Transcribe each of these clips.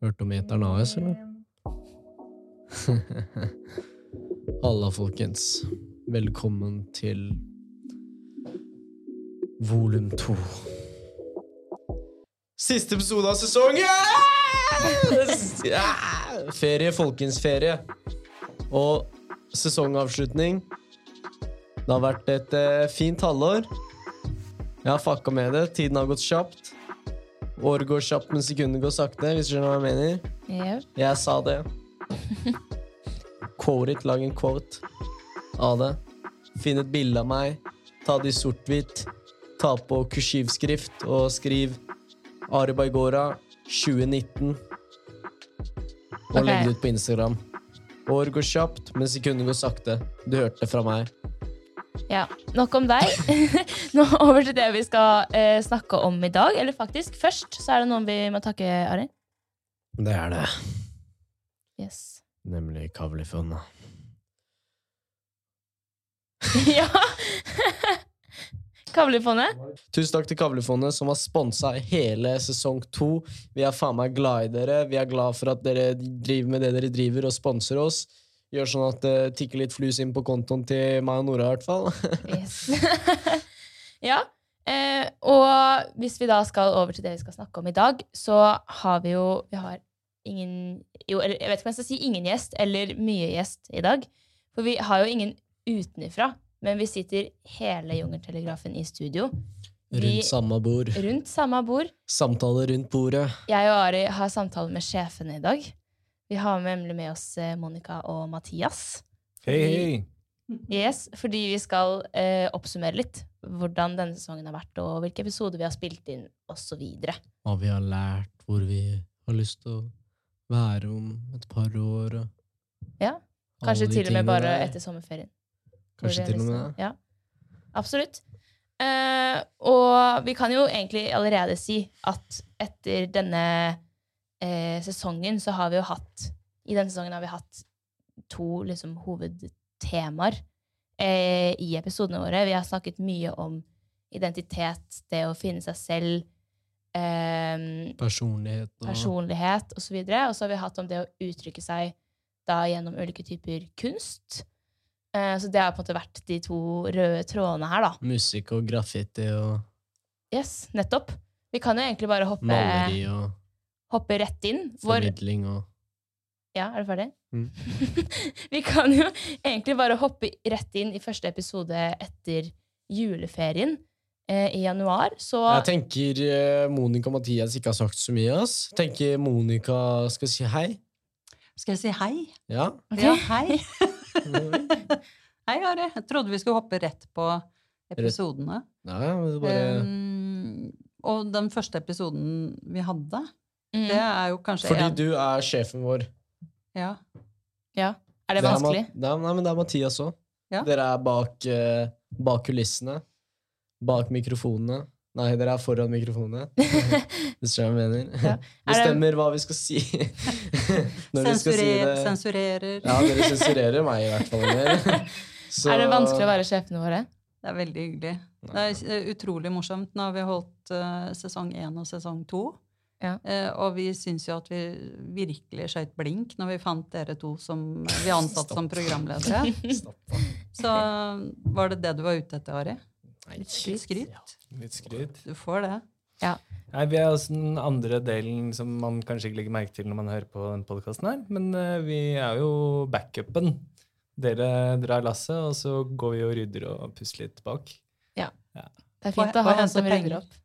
Hørt om Eteren AS, eller? Halla, folkens. Velkommen til volum to. Siste episode av sesongen! Ferie, folkens, ferie. Og sesongavslutning. Det har vært et eh, fint halvår. Jeg har fucka med det. Tiden har gått kjapt. Året går kjapt, men sekundet går sakte. Hvis du skjønner hva jeg mener. Yep. Jeg sa det. Quote it, lag en quote av det. Finn et bilde av meg. Ta det i sort-hvitt. Ta på kursivskrift og skriv Ari Baigora 2019. Og okay. legg det ut på Instagram. År går kjapt, men sekundet går sakte. Du hørte det fra meg. Ja, Nok om deg. Nå over til det vi skal eh, snakke om i dag. Eller faktisk, først så er det noen vi må takke, Ari. Det er det. Yes. Nemlig Kavlifonna. ja! Kavlefondet. Tusen takk til Kavlefondet, som har sponsa hele sesong to. Vi er faen meg glad i dere. Vi er glad for at dere driver med det dere driver, og sponser oss. Gjør sånn at det tikker litt flus inn på kontoen til meg og Nora, i hvert fall. Yes. ja. Eh, og hvis vi da skal over til det vi skal snakke om i dag, så har vi jo Vi har ingen Jo, eller jeg vet ikke om jeg skal si ingen gjest eller mye gjest i dag. For vi har jo ingen utenifra. Men vi sitter hele Jungeltelegrafen i studio. Vi- Rundt samme bord. Rundt samme bord. Samtale rundt bordet. Jeg og Ari har samtale med sjefene i dag. Vi har nemlig med oss eh, Monica og Mathias. Hei, hei! Yes, fordi vi skal eh, oppsummere litt hvordan denne sesongen har vært, og hvilke episoder vi har spilt inn, osv. Hva vi har lært, hvor vi har lyst til å være om et par år. Ja, Kanskje til og med bare der. etter sommerferien. Kanskje til og med liksom- det. Ja, absolutt. Eh, og vi kan jo egentlig allerede si at etter denne eh, sesongen så har vi jo hatt I denne sesongen har vi hatt to liksom hovedtemaer eh, i episodene våre. Vi har snakket mye om identitet, det å finne seg selv, eh, Personlighet og personlighet osv. Og så har vi hatt om det å uttrykke seg da gjennom ulike typer kunst. Eh, så det har på en måte vært de to røde trådene her, da. musikk og graffiti og Yes, nettopp. Vi kan jo egentlig bare hoppe, maleri og hoppe rett inn. Hvor, formidling og ja, er du ferdig? Mm. vi kan jo egentlig bare hoppe rett inn i første episode etter juleferien eh, i januar. Så Jeg tenker eh, Monica og Mathias ikke har sagt så mye. ass. Tenker Monica skal si hei. Skal jeg si hei? Ja. Okay. Ja, hei. hei, Are. Jeg trodde vi skulle hoppe rett på episodene. ja ja, bare Um, og den første episoden vi hadde, mm, det er jo kanskje Fordi en du er sjefen vår. ja. ja. Er det det vanskelig? Er, det er, nei, men det er Mathias òg. Ja. Dere er bak, uh, bak kulissene. Bak mikrofonene. Nei, dere er foran mikrofonene. Hvis du jeg mener. Ja. Er det- Bestemmer hva vi skal si. Når vi skal si det. sensurerer. Ja, dere sensurerer meg i hvert fall. Så- Er det vanskelig å være sjefene våre? Det er veldig hyggelig. Det er eh, utrolig morsomt. Nå har vi holdt uh, sesong én og sesong to. Ja. Eh, og vi syns jo at vi virkelig skjøt blink når vi fant dere to som vi ansatte som programledere. Så var det det du var ute etter, Ari? Litt skryt? Litt skryt. Du får det. Nei, Vi er også den andre delen som man kanskje ikke legger merke til når man hører på den podkasten her, men eh, vi er jo backupen. Dere drar lasset, og så går vi og rydder og puster litt bak. Det er fint å ha en som rydder opp. opp.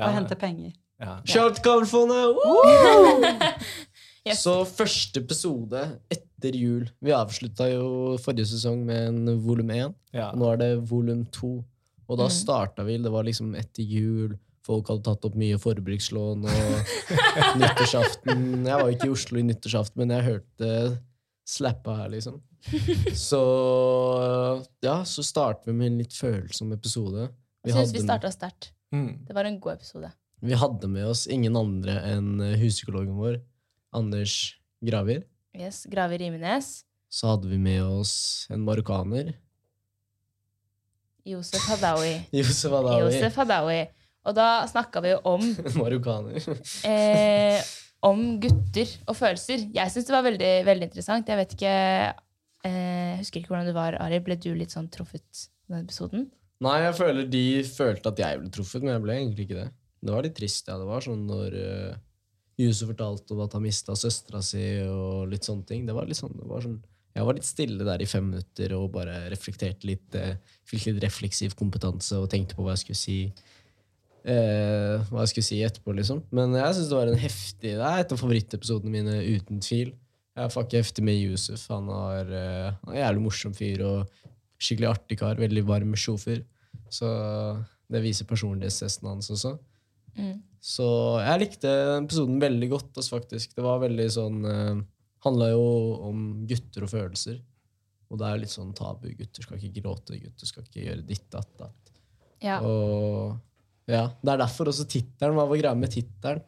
Og hente penger. Ja. Yes. Så første episode etter jul Vi avslutta jo forrige sesong med en volum én. Ja. Nå er det volum to. Og da Mm. starta vi. Det var liksom etter jul. Folk hadde tatt opp mye forbrukslån og nyttårsaften. Jeg var ikke i Oslo i nyttårsaften, men jeg hørte slappa her, liksom. Så ja, så starter vi med en litt følsom episode. Jeg syns vi starta sterkt. Mm. Det var en god episode. Vi hadde med oss ingen andre enn eh, huspsykologen vår, Anders Gravir. Yes, Graver Imenes. Så hadde vi med oss en marokkaner. Josef Hadaoui. Josef Hadawi Josef Hadaoui. Og da snakka vi jo om marokkaner. eh, om gutter og følelser. Jeg syns det var veldig, veldig interessant. Jeg vet ikke eh, husker ikke hvordan det var, Ari. Ble du litt sånn truffet i den episoden? Nei, jeg føler de følte at jeg ble truffet, men jeg ble egentlig ikke det. Det var litt trist, ja. Det var sånn når uh, Juse fortalte om at han mista søstera si og litt sånne ting. Det var litt sånn, det var sånn jeg var litt stille der i fem minutter og bare reflekterte litt. Eh, fikk litt refleksiv kompetanse og tenkte på hva jeg skulle si. Eh, hva jeg skulle si etterpå, liksom. Men jeg syns det var en heftig Det er et av favorittepisodene mine, uten tvil. Jeg er fucking heftig med Yusuf. Han eh, er en jævlig morsom fyr og skikkelig artig kar. Veldig varm sjåfør. Så det viser personlighetstesten hans også. Mm. Så jeg likte episoden veldig godt. Altså, faktisk. Det var veldig sånn eh, handla jo om gutter og følelser. Og det er litt sånn tabu. Gutter skal ikke gråte, gutter skal ikke gjøre ditt, datt, datt. Ja. Og ja, Det er derfor også tittelen. Hva var greia med tittelen?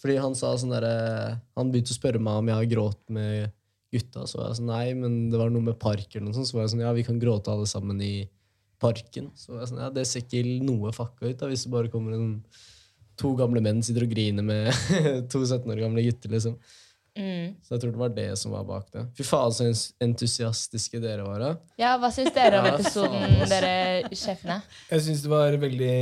Fordi han sa sånn derre Han begynte å spørre meg om jeg har grått med gutta. Så var jeg sånn, nei, men det var noe med park eller noe sånt. Så var jeg sånn, ja, vi kan gråte alle sammen i parken. Så var jeg sånn, ja, det ser ikke noe fucka ut da, hvis det bare kommer en to gamle menn sitter og griner med to 17 år gamle gutter. liksom. Mm. Så jeg tror det var det som var bak det. Fy faen, så entusiastiske dere var. da. ja, hva syns dere om episoden, dere sjefene? Jeg syns det var veldig,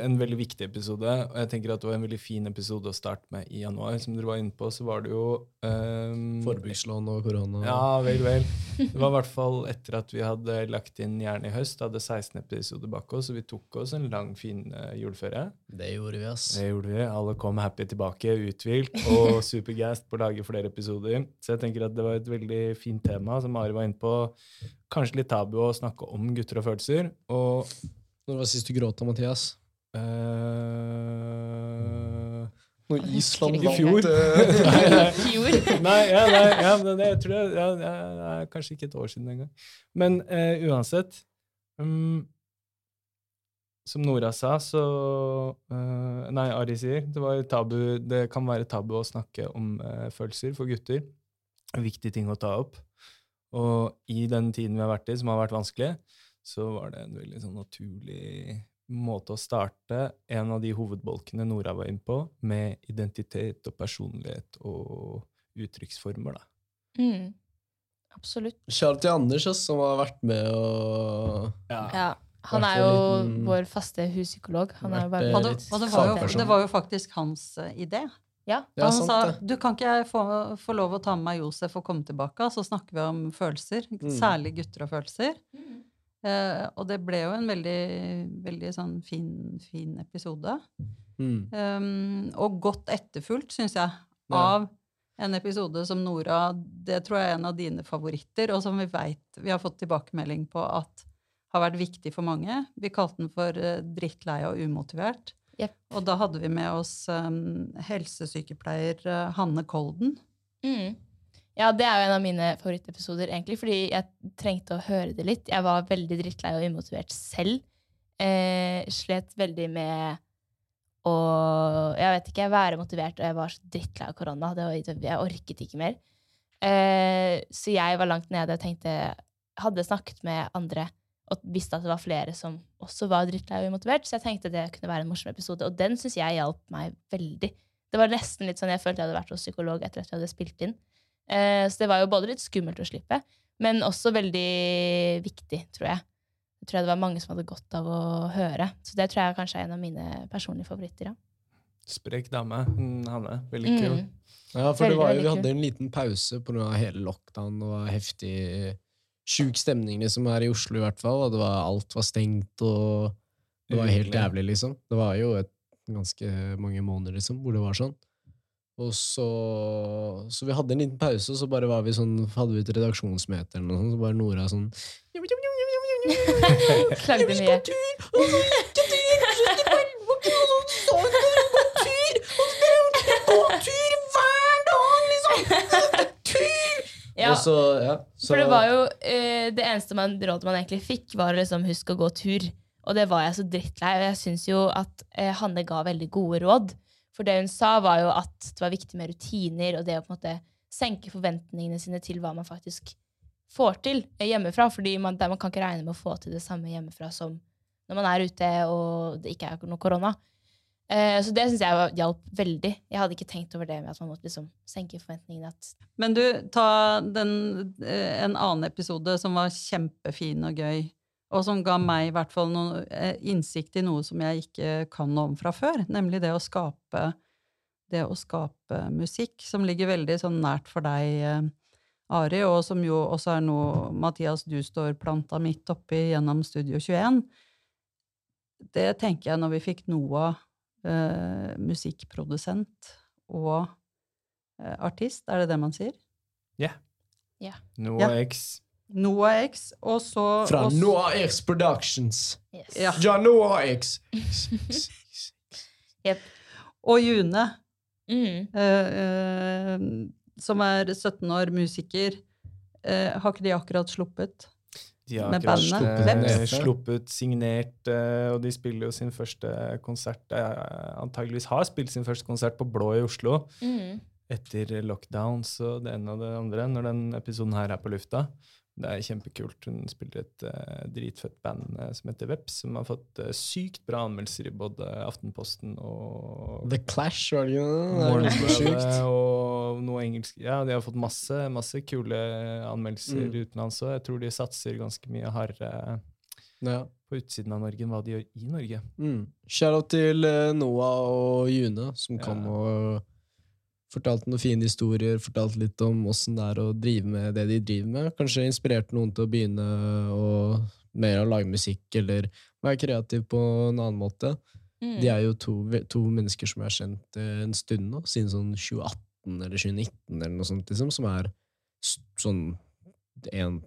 en veldig viktig episode, og jeg tenker at det var en veldig fin episode å starte med i januar. Som dere var inne på, så var det jo um, Forbrukslån og korona. Ja, vel, vel. Det var i hvert fall etter at vi hadde lagt inn Jern i høst. Hadde 16 episoder bak oss, og vi tok oss en lang, fin uh, juleferie. Det gjorde vi, ass. Det gjorde vi. Alle kom happy tilbake, uthvilt og supergassed på å lage flere episoder. Så jeg tenker at det var et veldig fint tema, som Ari var inne på. Kanskje litt tabu å snakke om gutter og følelser. Og Når var sist du gråt, da, Mathias? Uh, Når Island vant I fjor. eh, Nei, ja, nei, ja, men det, jeg tror det, ja, det er kanskje ikke et år siden engang. Men uh, uansett mm, Som Nora sa, så uh, Nei, Ari sier det, var tabu, det kan være tabu å snakke om uh, følelser for gutter. En viktig ting å ta opp. Og i den tiden vi har vært i, som har vært vanskelig, så var det en veldig sånn naturlig måte å starte en av de hovedbolkene Nora var inne på, med identitet og personlighet og uttrykksformer. da. Mm. Absolutt. Shout til Anders, som har vært med og Ja. Han er jo liten- vår faste huspsykolog. Bare Vært, det, og det, var jo, det var jo faktisk hans eh, idé. Ja. Ja, han sant sa du kan ikke jeg få, få lov å ta med meg Josef og komme tilbake, så snakker vi om følelser. Mm. Særlig gutter og følelser. Eh, og det ble jo en veldig, veldig sånn fin, fin episode. mm. Um, og godt etterfulgt, syns jeg, Ja. av en episode som Nora Det tror jeg er en av dine favoritter, og som vi vet vi har fått tilbakemelding på at har vært viktig for mange. Vi kalte den for eh, drittlei og umotivert. Yep. Og da hadde vi med oss um, helsesykepleier eh, Hanne Kolden. Mm. Ja, det er jo en av mine favorittepisoder, egentlig, fordi jeg trengte å høre det litt. Jeg var veldig drittlei og umotivert selv. Eh, slet veldig med å Jeg vet ikke, være motivert, og jeg var så drittlei av korona. Det var, jeg orket ikke mer. Eh, så jeg var langt nede og tenkte Hadde snakket med andre og visste at det var flere som også var drittlei og umotivert, så jeg tenkte det kunne være en morsom episode. Og den syns jeg hjalp meg veldig. Det var nesten litt sånn jeg følte jeg hadde vært hos psykolog etter at jeg hadde spilt inn. Eh, så det var jo både litt skummelt å slippe, men også veldig viktig, tror jeg. Jeg tror jeg det var mange som hadde godt av å høre. Så det tror jeg kanskje er en av mine personlige favoritter. Ja. Sprek dame, hun Hanne. Veldig kul. Mm. Ja, for det Veldig, var jo, vi hadde en liten pause pga. hele lockdown. Var heftig sjuk stemning liksom her i Oslo, i hvert fall. Og det var, alt var stengt, og det var helt jævlig, liksom. Det var jo et, ganske mange måneder liksom, hvor det var sånn. Og så, så vi hadde en liten pause, og så bare var vi sånn, hadde vi et redaksjonsmøte eller noe sånt, så bare Nora sånn Klagde mye. Ja, Og så, ja, så, for det var jo eh, Det eneste man, rådet man egentlig fikk, var å liksom huske å gå tur. Og det var jeg så drittlei. Og jeg syns jo at eh, Hanne ga veldig gode råd. For det hun sa, var jo at det var viktig med rutiner og det å på en måte senke forventningene sine til hva man faktisk får til eh, hjemmefra. Fordi man, man kan ikke regne med å få til det samme hjemmefra som når man er ute og det ikke er noe korona. Eh, så det syns jeg hjalp veldig. Jeg hadde ikke tenkt over det med at man måtte liksom senke forventningene. Men du, ta den, eh, en annen episode som var kjempefin og gøy, og som ga meg i hvert fall noe, eh, innsikt i noe som jeg ikke kan noe om fra før, nemlig det å skape, det å skape musikk, som ligger veldig sånn nært for deg, Ari, og som jo også er noe, Mathias, du står planta midt oppi gjennom Studio 21. Det tenker jeg når vi fikk Noah, eh, musikkprodusent og eh, artist, er det det man sier? Ja. X. Noah X, og så Fra og så- Noah X Productions. yes. Ja. Ja, Noah X. Og June, Mm. eh, eh, som er 17 år, musiker. Eh, har ikke de akkurat sluppet? De har Med akkurat bandet. eh, sluppet, signert, eh, og de spiller jo sin første konsert eh, Antageligvis har spilt sin første konsert på Blå i Oslo Mm. etter lockdown, så det ene og det andre, når den episoden her er på lufta. Det er kjempekult. Hun spiller et uh, dritfett band uh, som heter Veps, som har fått uh, sykt bra anmeldelser i både Aftenposten og The Clash, var det ikke det? Og noe engelsk. Ja, de har fått masse, masse kule anmeldelser Mm. utenlands òg. Jeg tror de satser ganske mye hardere Ja. på utsiden av Norge enn hva de gjør i Norge. Mm. Shout-out til Noah og June, som Ja. kom og fortalte noen fine historier. Fortalte litt om åssen det er å drive med det de driver med. Kanskje inspirerte noen til å begynne å mer å lage musikk, eller være kreativ på en annen måte. Mm. De er jo to, to mennesker som jeg har kjent eh, en stund nå, siden sånn 2018 eller 2019 eller noe sånt, liksom, som er sånn en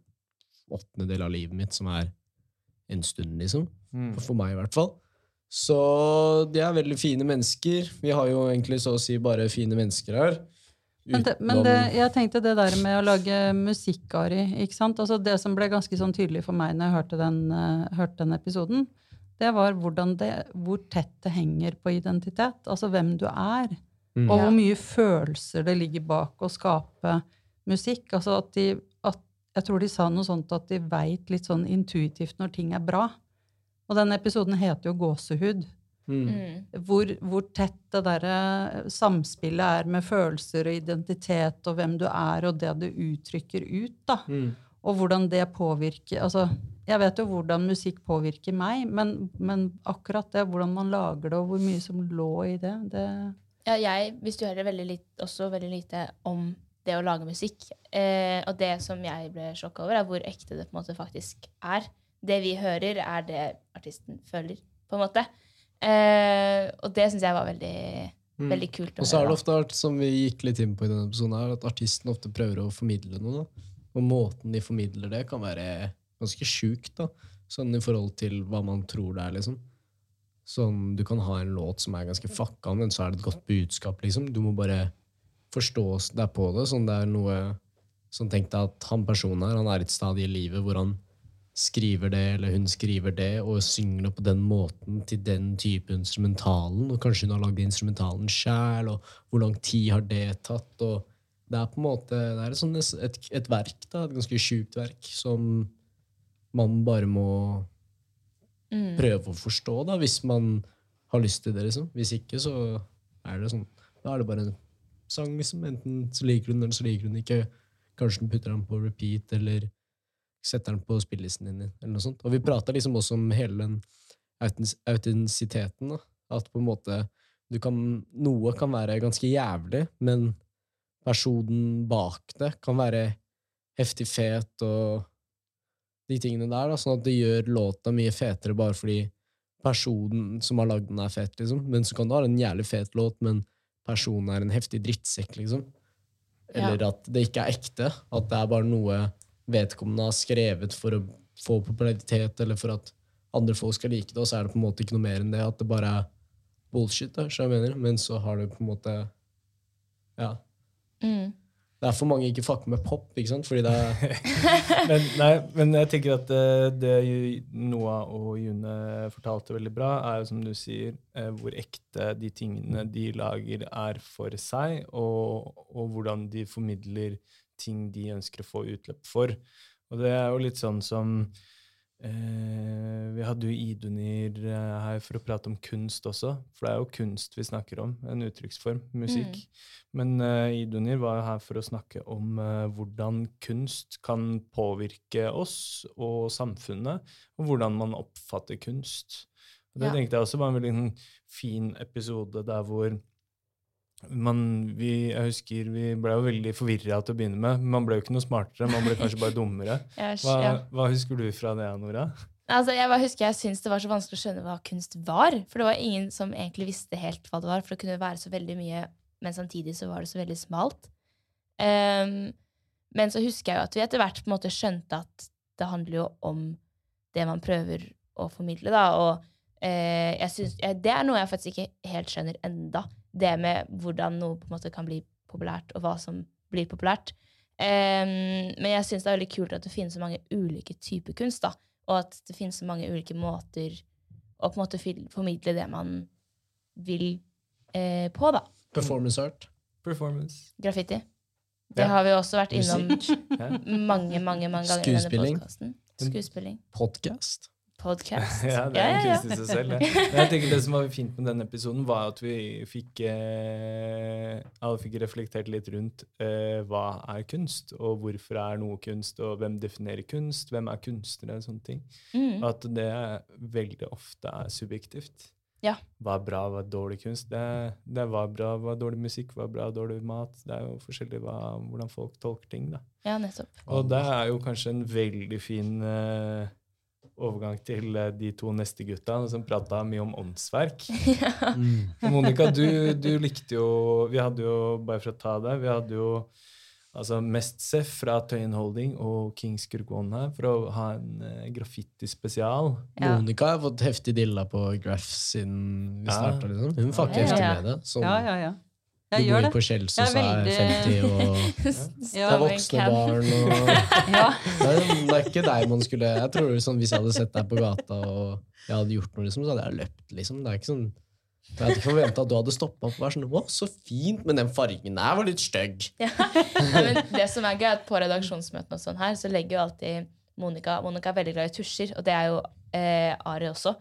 åttendedel av livet mitt, som er en stund, liksom. Mm. For meg, i hvert fall. Så de er veldig fine mennesker. Vi har jo egentlig så å si bare fine mennesker her. Men, det, men det, jeg tenkte det der med å lage musikk, Ari, ikke sant? Altså det som ble ganske sånn tydelig for meg når jeg hørte den, uh, hørte den episoden, det var det, hvor tett det henger på identitet. Altså hvem du er. Mm. Og hvor mye følelser det ligger bak å skape musikk. Altså at de, at, jeg tror de sa noe sånt at de veit litt sånn intuitivt når ting er bra. Og den episoden heter jo Gåsehud. Mm. Mm. Hvor, hvor tett det derre samspillet er med følelser og identitet og hvem du er, og det du uttrykker ut, da. Mm. Og hvordan det påvirker Altså, jeg vet jo hvordan musikk påvirker meg, men, men akkurat det, hvordan man lager det, og hvor mye som lå i det, det Ja, jeg studerer veldig litt, også veldig lite om det å lage musikk. Eh, og det som jeg ble sjokka over, er hvor ekte det på en måte faktisk er. Det vi hører, er det artisten føler, på en måte. Eh, og det syns jeg var veldig, Mm. veldig kult Og så er det ofte, som vi gikk litt inn på i denne episoden, her, at artisten ofte prøver å formidle noe. Da. Og måten de formidler det, kan være ganske sjukt. Sånn i forhold til hva man tror det er, liksom. Sånn, Du kan ha en låt som er ganske fucka, men så er det et godt budskap, liksom. Du må bare forstå deg på det. Sånn det er noe Sånn Tenk deg at han personen her, han er i et stadie i livet hvor han skriver det, eller hun skriver det, og synger det på den måten til den type instrumentalen. Og kanskje hun har lagd instrumentalen sjæl, og hvor lang tid har det tatt? og Det er på en måte et, sånn, et, et verk, da, et ganske sjukt verk, som man bare må Mm. prøve å forstå, da, hvis man har lyst til det. liksom. Hvis ikke, så er det sånn. Da er det bare en sang, liksom. Enten så liker du den, eller så liker du den ikke. Kanskje du putter den på repeat, eller setter den på spillelisten din, eller noe sånt. Og vi prata liksom også om hele den autentisiteten, da. At på en måte du kan, Noe kan være ganske jævlig, men personen bak det kan være heftig fet og de tingene der, da, sånn at det gjør låta mye fetere bare fordi personen som har lagd den, er fet, liksom. Men så kan du ha en jævlig fet låt, men personen er en heftig drittsekk, liksom. Eller at det ikke er ekte. At det er bare noe vedkommende har skrevet for å få popularitet, eller for at andre folk skal like det, og så er det på en måte ikke noe mer enn det. At det bare er bullshit, da, så jeg mener. Men så har det på en måte Ja. Mm. Det er for mange ikke fucker med pop, ikke sant? Fordi det er men, nei, men jeg tenker at eh, det Noah og June fortalte veldig bra, er jo som du sier, eh, hvor ekte de tingene de lager, er for seg, og, og hvordan de formidler ting de ønsker å få utløp for. Og det er jo litt sånn som Eh, vi hadde jo Idunir eh, her for å prate om kunst også, for det er jo kunst vi snakker om. En uttrykksform, musikk. Men eh, Idunir var jo her for å snakke om eh, hvordan kunst kan påvirke oss og samfunnet, og hvordan man oppfatter kunst. Og det Ja. tenkte jeg også var en veldig fin episode der hvor man, vi, jeg husker vi ble jo veldig forvirra til å begynne med. Man ble jo ikke noe smartere, man ble kanskje bare dummere. Hva, hva husker du fra det, Nora? Altså, jeg bare husker jeg syntes det var så vanskelig å skjønne hva kunst var. For det var ingen som egentlig visste helt hva det var, for det kunne være så veldig mye, men samtidig så var det så veldig smalt. Um, men så husker jeg jo at vi etter hvert på en måte skjønte at det handler jo om det man prøver å formidle, da. Og uh, jeg synes, ja, det er noe jeg faktisk ikke helt skjønner enda. Det med hvordan noe på en måte kan bli populært, og hva som blir populært. Um, men jeg syns det er veldig kult at det finnes så mange ulike typer kunst, da. Og at det finnes så mange ulike måter å på en måte formidle det man vil eh, på, da. Performance art. Performance. Graffiti. Det Ja. har vi også vært innom mange, mange mange ganger Skuespilling. Skuespilling. Podcast. Podcast. Ja, det er en kunst i seg selv. Ja. Jeg tenker det som var fint med denne episoden, var at vi fikk eh, fikk reflektert litt rundt eh, hva er kunst, og hvorfor er noe kunst, og hvem definerer kunst, hvem er kunstnere, og sånne ting. Mm. At det veldig ofte er subjektivt. Ja. Hva er bra, hva er dårlig kunst? Det, det var bra, hva er dårlig musikk, hva er bra, dårlig mat. Det er jo forskjellig hva, hvordan folk tolker ting. da. Ja, nettopp. Og det er jo kanskje en veldig fin eh, overgang til eh, de to neste gutta som prata mye om åndsverk. Mm. Monica, du, du likte jo Vi hadde jo, bare for å ta det, vi hadde jo altså Mestseff fra Tøyen Holding og Kings Gurgon her for å ha en uh, graffiti-spesial. Ja. Monica har fått heftig dilla på Graff siden vi Ja. starta. Liksom. Hun fucker Ja, heftig med det. Sånn, Ja, ja, ja. Du Jeg gjør bor det. på Kjelsås Jeg er og er 50 veldig- og Ja, det er voksne barn og Ja. det er, det er ikke deg man skulle Jeg tror sånn, Hvis jeg hadde sett deg på gata og jeg hadde gjort noe, liksom, så hadde jeg løpt. liksom. Det er ikke sånn Jeg hadde ikke forventa at du hadde stoppa opp og vært sånn Å, så fint, men den fargen der var litt stygg. Ja. Det som er gøy, er at på redaksjonsmøtene og sånn her, så legger jo alltid Monica Monica er veldig glad i tusjer, og det er jo eh, Ari også.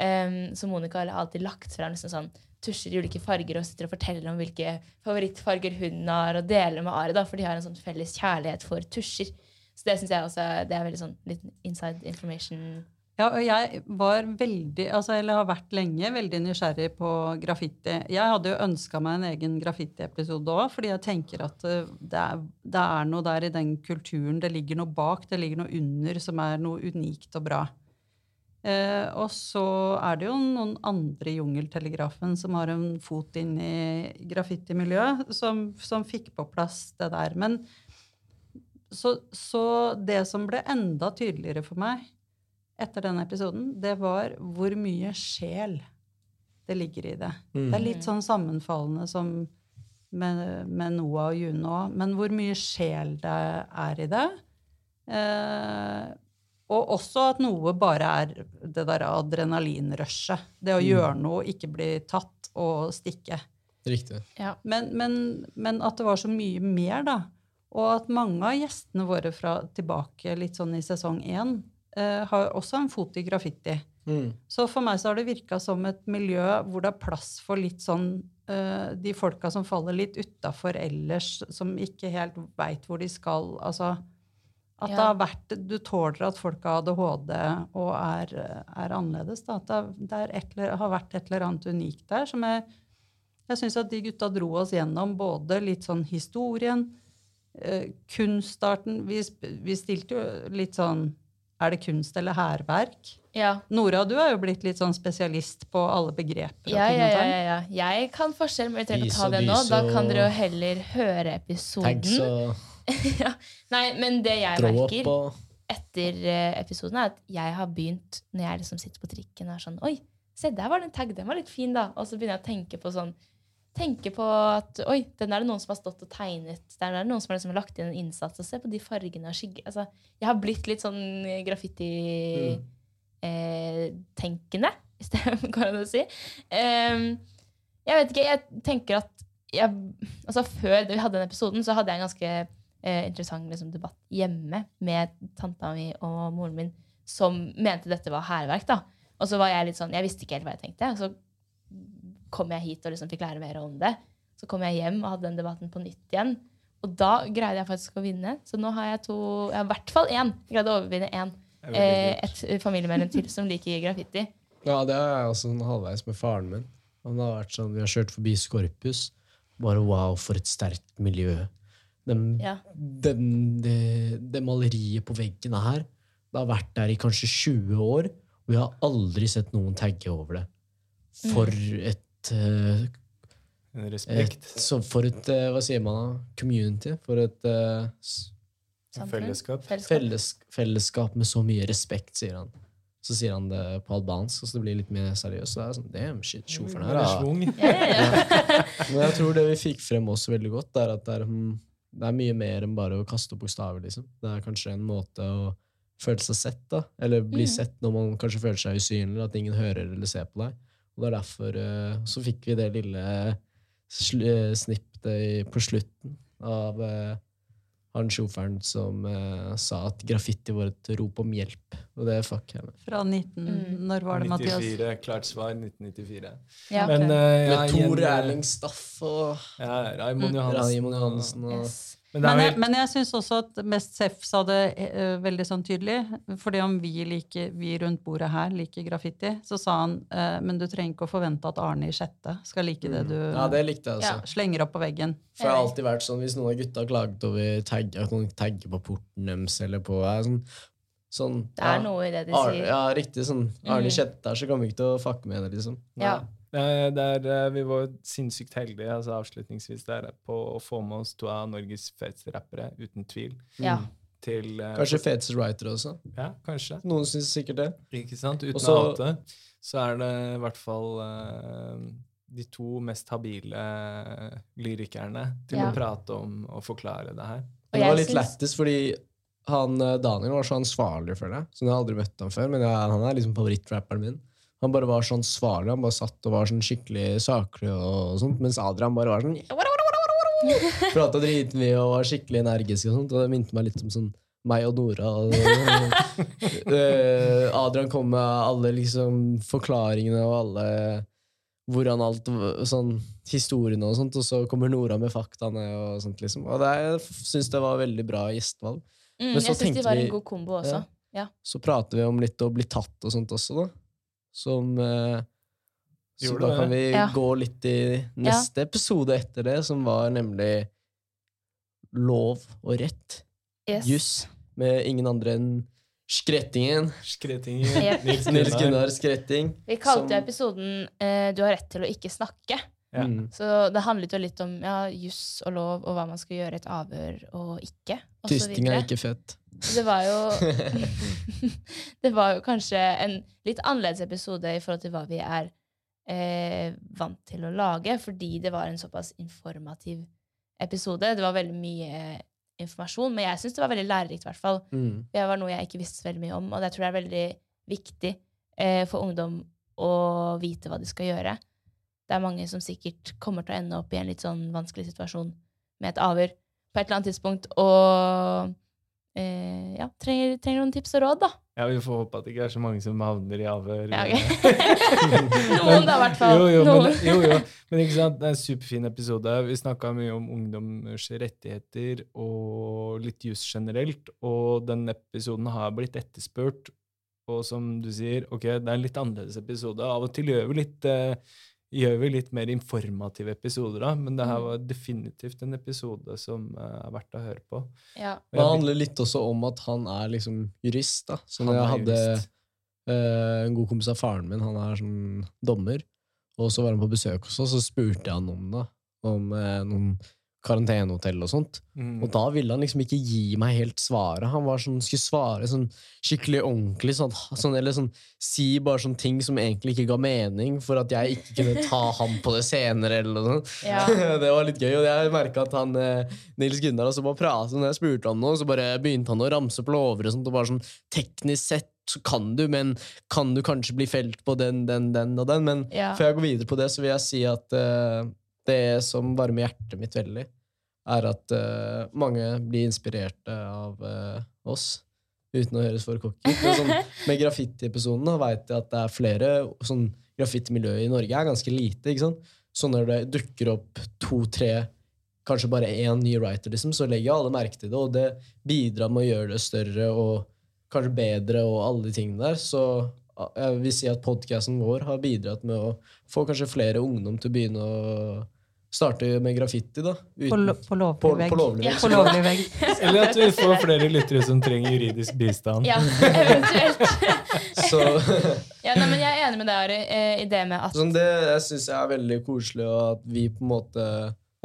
Um, så Monica har alltid lagt frem liksom sånn tusjer i ulike farger og sitter og forteller om hvilke favorittfarger hun har, og deler med Ari, da, for de har en sånn felles kjærlighet for tusjer. Så det syns jeg også det er veldig sånn litt inside information. Ja, og jeg var veldig, altså, eller har vært lenge, veldig nysgjerrig på graffiti. Jeg hadde jo ønska meg en egen graffiti-episode òg, fordi jeg tenker at eh, det er, det er noe der i den kulturen. Det ligger noe bak, det ligger noe under som er noe unikt og bra. Eh, og så er det jo noen andre i Jungeltelegrafen som har en fot inn i graffitimiljøet, som, som fikk på plass det der. Men så, så det som ble enda tydeligere for meg etter den episoden, det var hvor mye sjel det ligger i det. Mm. Det er litt sånn sammenfallende som med, med Noah og Juno men hvor mye sjel det er i det. Eh, og også at noe bare er det der adrenalinrushet. Det å Mm. gjøre noe, ikke bli tatt og stikke. Riktig. Ja. Men, men, men at det var så mye mer, da. Og at mange av gjestene våre fra tilbake litt sånn i sesong én eh, har også en fot i graffiti. Mm. Så for meg så har det virka som et miljø hvor det er plass for litt sånn eh, De folka som faller litt utafor ellers, som ikke helt veit hvor de skal. Altså at det Ja. har vært Du tåler at folk har ADHD og er, er annerledes. Da. At det, er- det er et, eller- har vært et eller annet unikt der som jeg Jeg syns at de gutta dro oss gjennom både litt sånn historien, eh, kunstarten vi, vi stilte jo litt sånn Er det kunst eller hærverk? Ja. Nora, du er jo blitt litt sånn spesialist på alle begreper. Ja, ja, ja, ja, ja. Jeg kan forskjell, men vi trenger ikke Lys ta det nå. Da kan dere jo heller høre episoden. Tenk og ja. Nei, men det jeg throw merker og etter eh, episoden, er at jeg har begynt, når jeg liksom sitter på trikken og er sånn Oi, se, der var den en tag. Den var litt fin, da. Og så begynner jeg å tenke på sånn Tenke på at oi, den er det noen som har stått og tegnet. Der er det noen som har liksom lagt inn en innsats. Og se på de fargene og skygge. Altså, jeg har blitt litt sånn Mm. graffiti-tenkende, hvis det går an å si. Um, jeg vet ikke, jeg tenker at jeg, altså Før vi hadde den episoden, så hadde jeg en ganske eh, interessant liksom, debatt hjemme med tanta mi og moren min, som mente dette var hærverk. da. Og så var jeg litt sånn, jeg visste ikke helt hva jeg tenkte. Og så kom jeg hit og liksom fikk lære mer om det. Så kom jeg hjem og hadde den debatten på nytt igjen. Og da greide jeg faktisk å vinne. Så nå har jeg to, jeg har i hvert fall én. Jeg greide å overvinne én. Eh, et familiemedlem til som liker graffiti. Ja, det er jeg også sånn halvveis med faren min. Han har vært sånn, Vi har kjørt forbi Skorpus. Bare wow, for et sterkt miljø. Den, Ja. den, det, det maleriet på veggen her, det har vært der i kanskje 20 år, og vi har aldri sett noen tagge over det. For et, uh, En et respekt. så For et uh, Hva sier man da? Community? For et Samfunn. fellesskap. Fellesskap. felles, fellesskap med så mye respekt, sier han. Så sier han det på albansk, så det blir litt mer seriøst. Så det er sånn, damn, shit, sjåføren her, er ja. Ja, ja, ja. Men jeg tror det vi fikk frem også veldig godt, er at det er, hmm, det er mye mer enn bare å kaste opp bokstaver, liksom. Det er kanskje en måte å føle seg sett, da. Eller bli mm. sett når man kanskje føler seg usynlig, at ingen hører eller ser på deg. Og det er derfor uh, så fikk vi det lille eh, snippet på slutten av eh, han sjåføren som eh, sa at graffiti var et rop om hjelp. Og det fuck jeg med. Fra 19 Mm. Når var det, Mathias? 94, klart svar 1994. Ja. Men Ok. eh, ja, Med Tor Erling Staff og Ja, Raymond Mm. Johansen. Og- Johansen og Yes. Men Men helt men jeg syns også at Mest Seff sa det uh, veldig sånn tydelig. fordi om vi, liker, vi rundt bordet her liker graffiti, så sa han uh, men du trenger ikke å forvente at Arne i sjette skal like det du Ja, det likte jeg også. Ja. slenger opp på veggen. For det har alltid vært sånn, Hvis noen av gutta har klaget over tagg, at noen tagger på porten deres eller på ja, sånn, sånn Det er ja, noe i det de Arne, sier. ja, riktig. sånn Arne i sjette der, så kommer vi ikke til å fucke med det, liksom. Ja. Eh, det er, eh, vi var sinnssykt heldige altså avslutningsvis der, på å få med oss to av Norges feteste rappere, uten tvil. Ja. Til, eh, Kanskje feteste writer også. Ja, kanskje. Noen syns sikkert det. Ikke sant? Uten Også- å hate, så er det i hvert fall uh, de to mest habile lyrikerne til Ja. å prate om og forklare det her. Det var litt lættis, fordi han, Daniel var så ansvarlig for det. Så jeg har aldri møtt ham før, men jeg, han er liksom favorittrapperen min. Han bare var sånn svarlig, Han bare satt og var sånn skikkelig saklig og sånt, mens Adrian bare var sånn Prata dritmye og var skikkelig energisk og sånt, og det minte meg litt om sånn meg og Nora. Og, Eh, Adrian kom med alle liksom forklaringene og alle hvordan alt sånn historiene og sånt, og så kommer Nora med faktaene og sånt, liksom. Og det, jeg syns det var veldig bra gjestevalg. Mm, jeg syns de var vi- en god kombo også. Ja. Så prater vi om litt å bli tatt og sånt også, da. Som uh, Så da kan vi Ja. gå litt i neste episode etter det, som var nemlig lov og rett. Yes. Juss. Med ingen andre enn Skrettingen. Skrettingen. Nils. Gunnar Skretting. Vi kalte som- episoden uh, 'Du har rett til å ikke snakke'. Ja. Mm. Så det handlet jo litt om ja, juss og lov, og hva man skal gjøre i et avhør og ikke. Og så Tysting er ikke fett. Det var jo Det var jo kanskje en litt annerledes episode i forhold til hva vi er eh, vant til å lage, fordi det var en såpass informativ episode. Det var veldig mye informasjon, men jeg syns det var veldig lærerikt, i hvert fall. Mm. Det var noe jeg ikke visste så veldig mye om, og det tror jeg er veldig viktig eh, for ungdom å vite hva de skal gjøre. Det er mange som sikkert kommer til å ende opp i en litt sånn vanskelig situasjon med et avhør på et eller annet tidspunkt, og eh, ja, trenger, trenger noen tips og råd, da. Ja, vi får håpe at det ikke er så mange som havner i avhør. Ja, okay. ok. Noen da, i hvert fall. Jo, jo, men, jo, jo. men ikke sant? det er en superfin episode. Vi snakka mye om ungdommers rettigheter og litt juss generelt, og den episoden har blitt etterspurt. Og som du sier, ok, det er en litt annerledes episode. Av og til gjør vi litt, eh, gjør vi litt mer informative episoder, da, men det her Mm. var definitivt en episode som eh, er verdt å høre på. Ja. Og Det handler litt også om at han er liksom jurist, da. Så når jeg hadde eh, en god kompis av faren min, han er sånn dommer, og så var han på besøk hos oss, så spurte jeg han om det. Om uh, noen karantenehotell og sånt. Mm. Og da ville han liksom ikke gi meg helt svaret. Han var sånn, skulle svare sånn skikkelig ordentlig, sånn, sånn, eller sånn si bare sånne ting som egentlig ikke ga mening, for at jeg ikke kunne ta ham på det senere, eller noe sånt. Ja. det var litt gøy, og jeg merka at han eh, Nils Gunnar også bare pratet når jeg spurte ham noe, så bare begynte han å ramse opp lover og sånt, og bare sånn teknisk sett så kan du, men kan du kanskje bli felt på den, den, den og den? Men Ja. før jeg går videre på det, så vil jeg si at eh, det som varmer hjertet mitt veldig, er at uh, mange blir inspirerte av uh, oss. uten å høres for cocky. Sånn, med graffiti-episoden veit jeg at det er flere sånn, Graffitimiljøet i Norge er ganske lite. ikke sant? Så når det dukker opp to-tre, kanskje bare én ny writer, liksom, så legger alle merke til det, og det bidrar med å gjøre det større og kanskje bedre og alle de tingene der. Så jeg vil si at podkasten vår har bidratt med å få kanskje flere ungdom til å begynne å starte med graffiti. da. På, lo- på lovlig på, vegg. på lovlig Ja. På lovlig vegg. Eller at vi får flere lyttere som trenger juridisk bistand. Ja, eventuelt. Så Ja, nei, men jeg er enig med deg, Ari, eh, i det med at sånn, det jeg syns jeg er veldig koselig, og at vi på en måte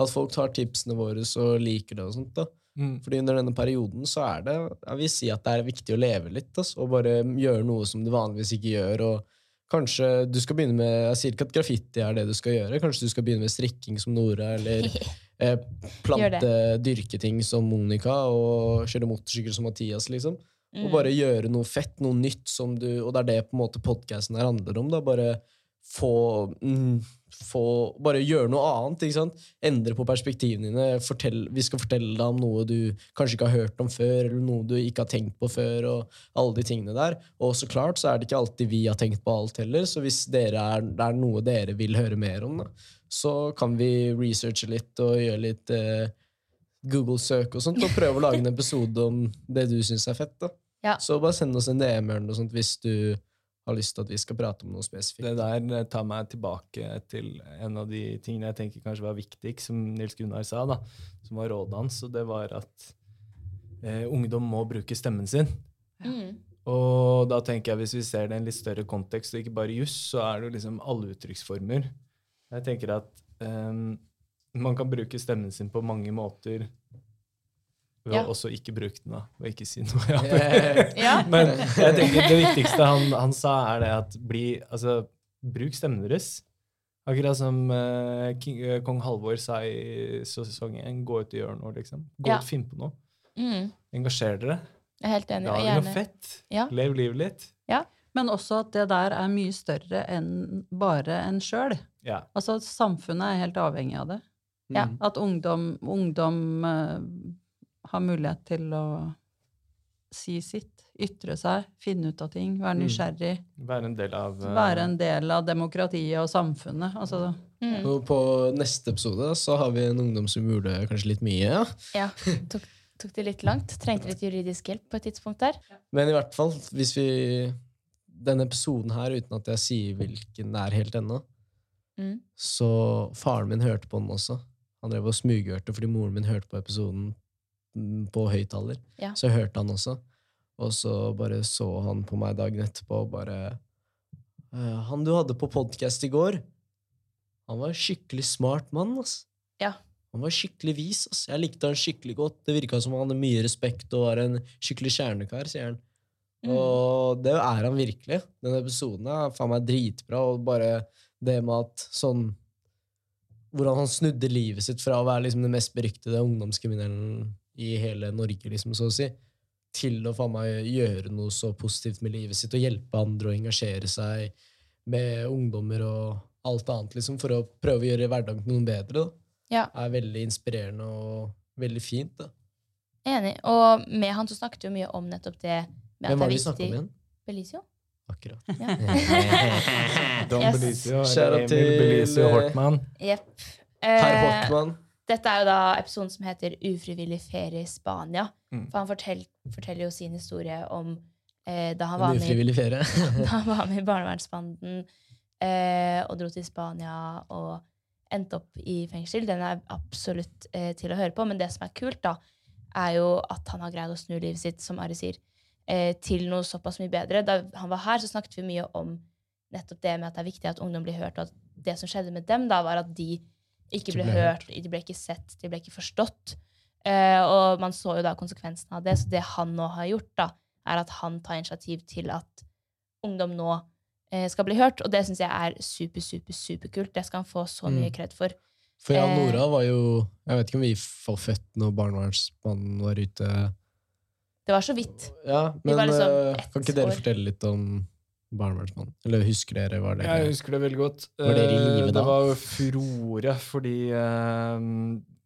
At folk tar tipsene våre og liker det og sånt. da. Mm. Fordi under denne perioden så er det Jeg vil si at det er viktig å leve litt, altså, og bare gjøre noe som du vanligvis ikke gjør. og Kanskje du skal begynne med Jeg sier ikke at graffiti er det du skal gjøre. Kanskje du skal begynne med strikking som Nora, eller eh, plante, Dyrketing som Monica, og kjøre motorsykkel som Mathias, liksom. Og Mm. bare gjøre noe fett, noe nytt som du Og det er det på en måte podkasten her handler om. da, Bare få, mm, få Bare gjøre noe annet. ikke sant? Endre på perspektivene dine. Fortell, vi skal fortelle deg om noe du kanskje ikke har hørt om før, eller noe du ikke har tenkt på før, og alle de tingene der. Og så klart så er det ikke alltid vi har tenkt på alt heller, så hvis er, det er noe dere vil høre mer om, da, så kan vi researche litt og gjøre litt eh, Google-søk og sånt, og prøve å lage en episode om det du syns er fett. da. Ja. Så bare send oss en DM eller noe sånt hvis du har lyst til at vi skal prate om noe spesifikt. Det der eh, tar meg tilbake til en av de tingene jeg tenker kanskje var viktig, som Nils Gunnar sa, da, som var rådet hans, og det var at eh, ungdom må bruke stemmen sin. Mm. Og da tenker jeg, hvis vi ser det i en litt større kontekst, og ikke bare juss, så er det jo liksom alle uttrykksformer. Jeg tenker at eh, man kan bruke stemmen sin på mange måter ved Ja. å også ikke bruke den, da. Ved ikke si noe. Ja. Ja. Men jeg tenker det viktigste han, han sa, er det at bli Altså, bruk stemmen deres. Akkurat som uh, King, uh, kong Halvor sa i sesongen, gå ut og gjør noe, liksom. Gå ut og finn på noe. Mm. Engasjer dere. Jeg er helt enig. Lag Og noe fett. Ja. Lev livet litt. Ja. Men også at det der er mye større enn bare en sjøl. Ja. Altså, samfunnet er helt avhengig av det. Ja. Mm. At ungdom, ungdom eh, har mulighet til å si sitt, ytre seg, finne ut av ting, være Mm. nysgjerrig. Være en del av uh... Være en del av demokratiet og samfunnet. Altså, mm. Og på neste episode så har vi en ungdom som gjorde kanskje litt mye. ja. Ja. Tok, tok det litt langt. Trengte litt juridisk hjelp på et tidspunkt der. Men i hvert fall, hvis vi Denne episoden her, uten at jeg sier hvilken det er helt ennå, Mm. så faren min hørte på den også. Han drev og smughørte fordi moren min hørte på episoden mm, på høyttaler. Ja. Så hørte han også. Og så bare så han på meg dagen etterpå og bare «Eh, Han du hadde på podkast i går, han var en skikkelig smart mann, ass. Ja. Han var skikkelig vis, ass. Jeg likte han skikkelig godt. Det virka som han hadde mye respekt og var en skikkelig kjernekar, sier han. Mm. Og det er han virkelig. Denne episoden er faen meg dritbra, og bare det med at sånn Hvordan han snudde livet sitt fra å være liksom den mest beryktede ungdomskriminellen i hele Norge, liksom, så å si, til å faen meg gjøre noe så positivt med livet sitt og hjelpe andre og engasjere seg med ungdommer og alt annet, liksom, for å prøve å gjøre hverdagen til noen bedre, da, Ja. er veldig inspirerende og veldig fint. da. Enig. Og med han så snakket vi jo mye om nettopp det med Hvem at var det vi er om igjen? Belicio? Akkurat. Ja. Don Yes. Belicio, Kjære til, Belicio eh, Hortmann. Jepp. Herr Eh, Hortmann. Dette er jo da episoden som heter 'Ufrivillig ferie i Spania'. Mm. For han fortell, forteller jo sin historie om eh, da, han var med, da han var med i barnevernsbanden eh, og dro til Spania og endte opp i fengsel. Den er absolutt eh, til å høre på. Men det som er kult, da, er jo at han har greid å snu livet sitt, som Ari sier, eh, til noe såpass mye bedre. Da han var her, så snakket vi mye om nettopp det med at det er viktig at ungdom blir hørt, og at det som skjedde med dem, da, var at de ikke ble hørt, de ble ikke sett, de ble ikke forstått. Eh, og man så jo da konsekvensen av det. Så det han nå har gjort, da, er at han tar initiativ til at ungdom nå eh, skal bli hørt. Og det syns jeg er super, super, superkult. Det skal han få så mye Mm. kred for. For Jan Eh. Nora var jo Jeg vet ikke om vi var født når barnevernsmannen var ute. Det var så vidt. Ja, Vi men var liksom eh, kan ikke dere år. fortelle litt om barnevernsmannen? Eller husker dere hva det Jeg husker det veldig godt. Var det, Eh, da? Det var jo furore, fordi uh,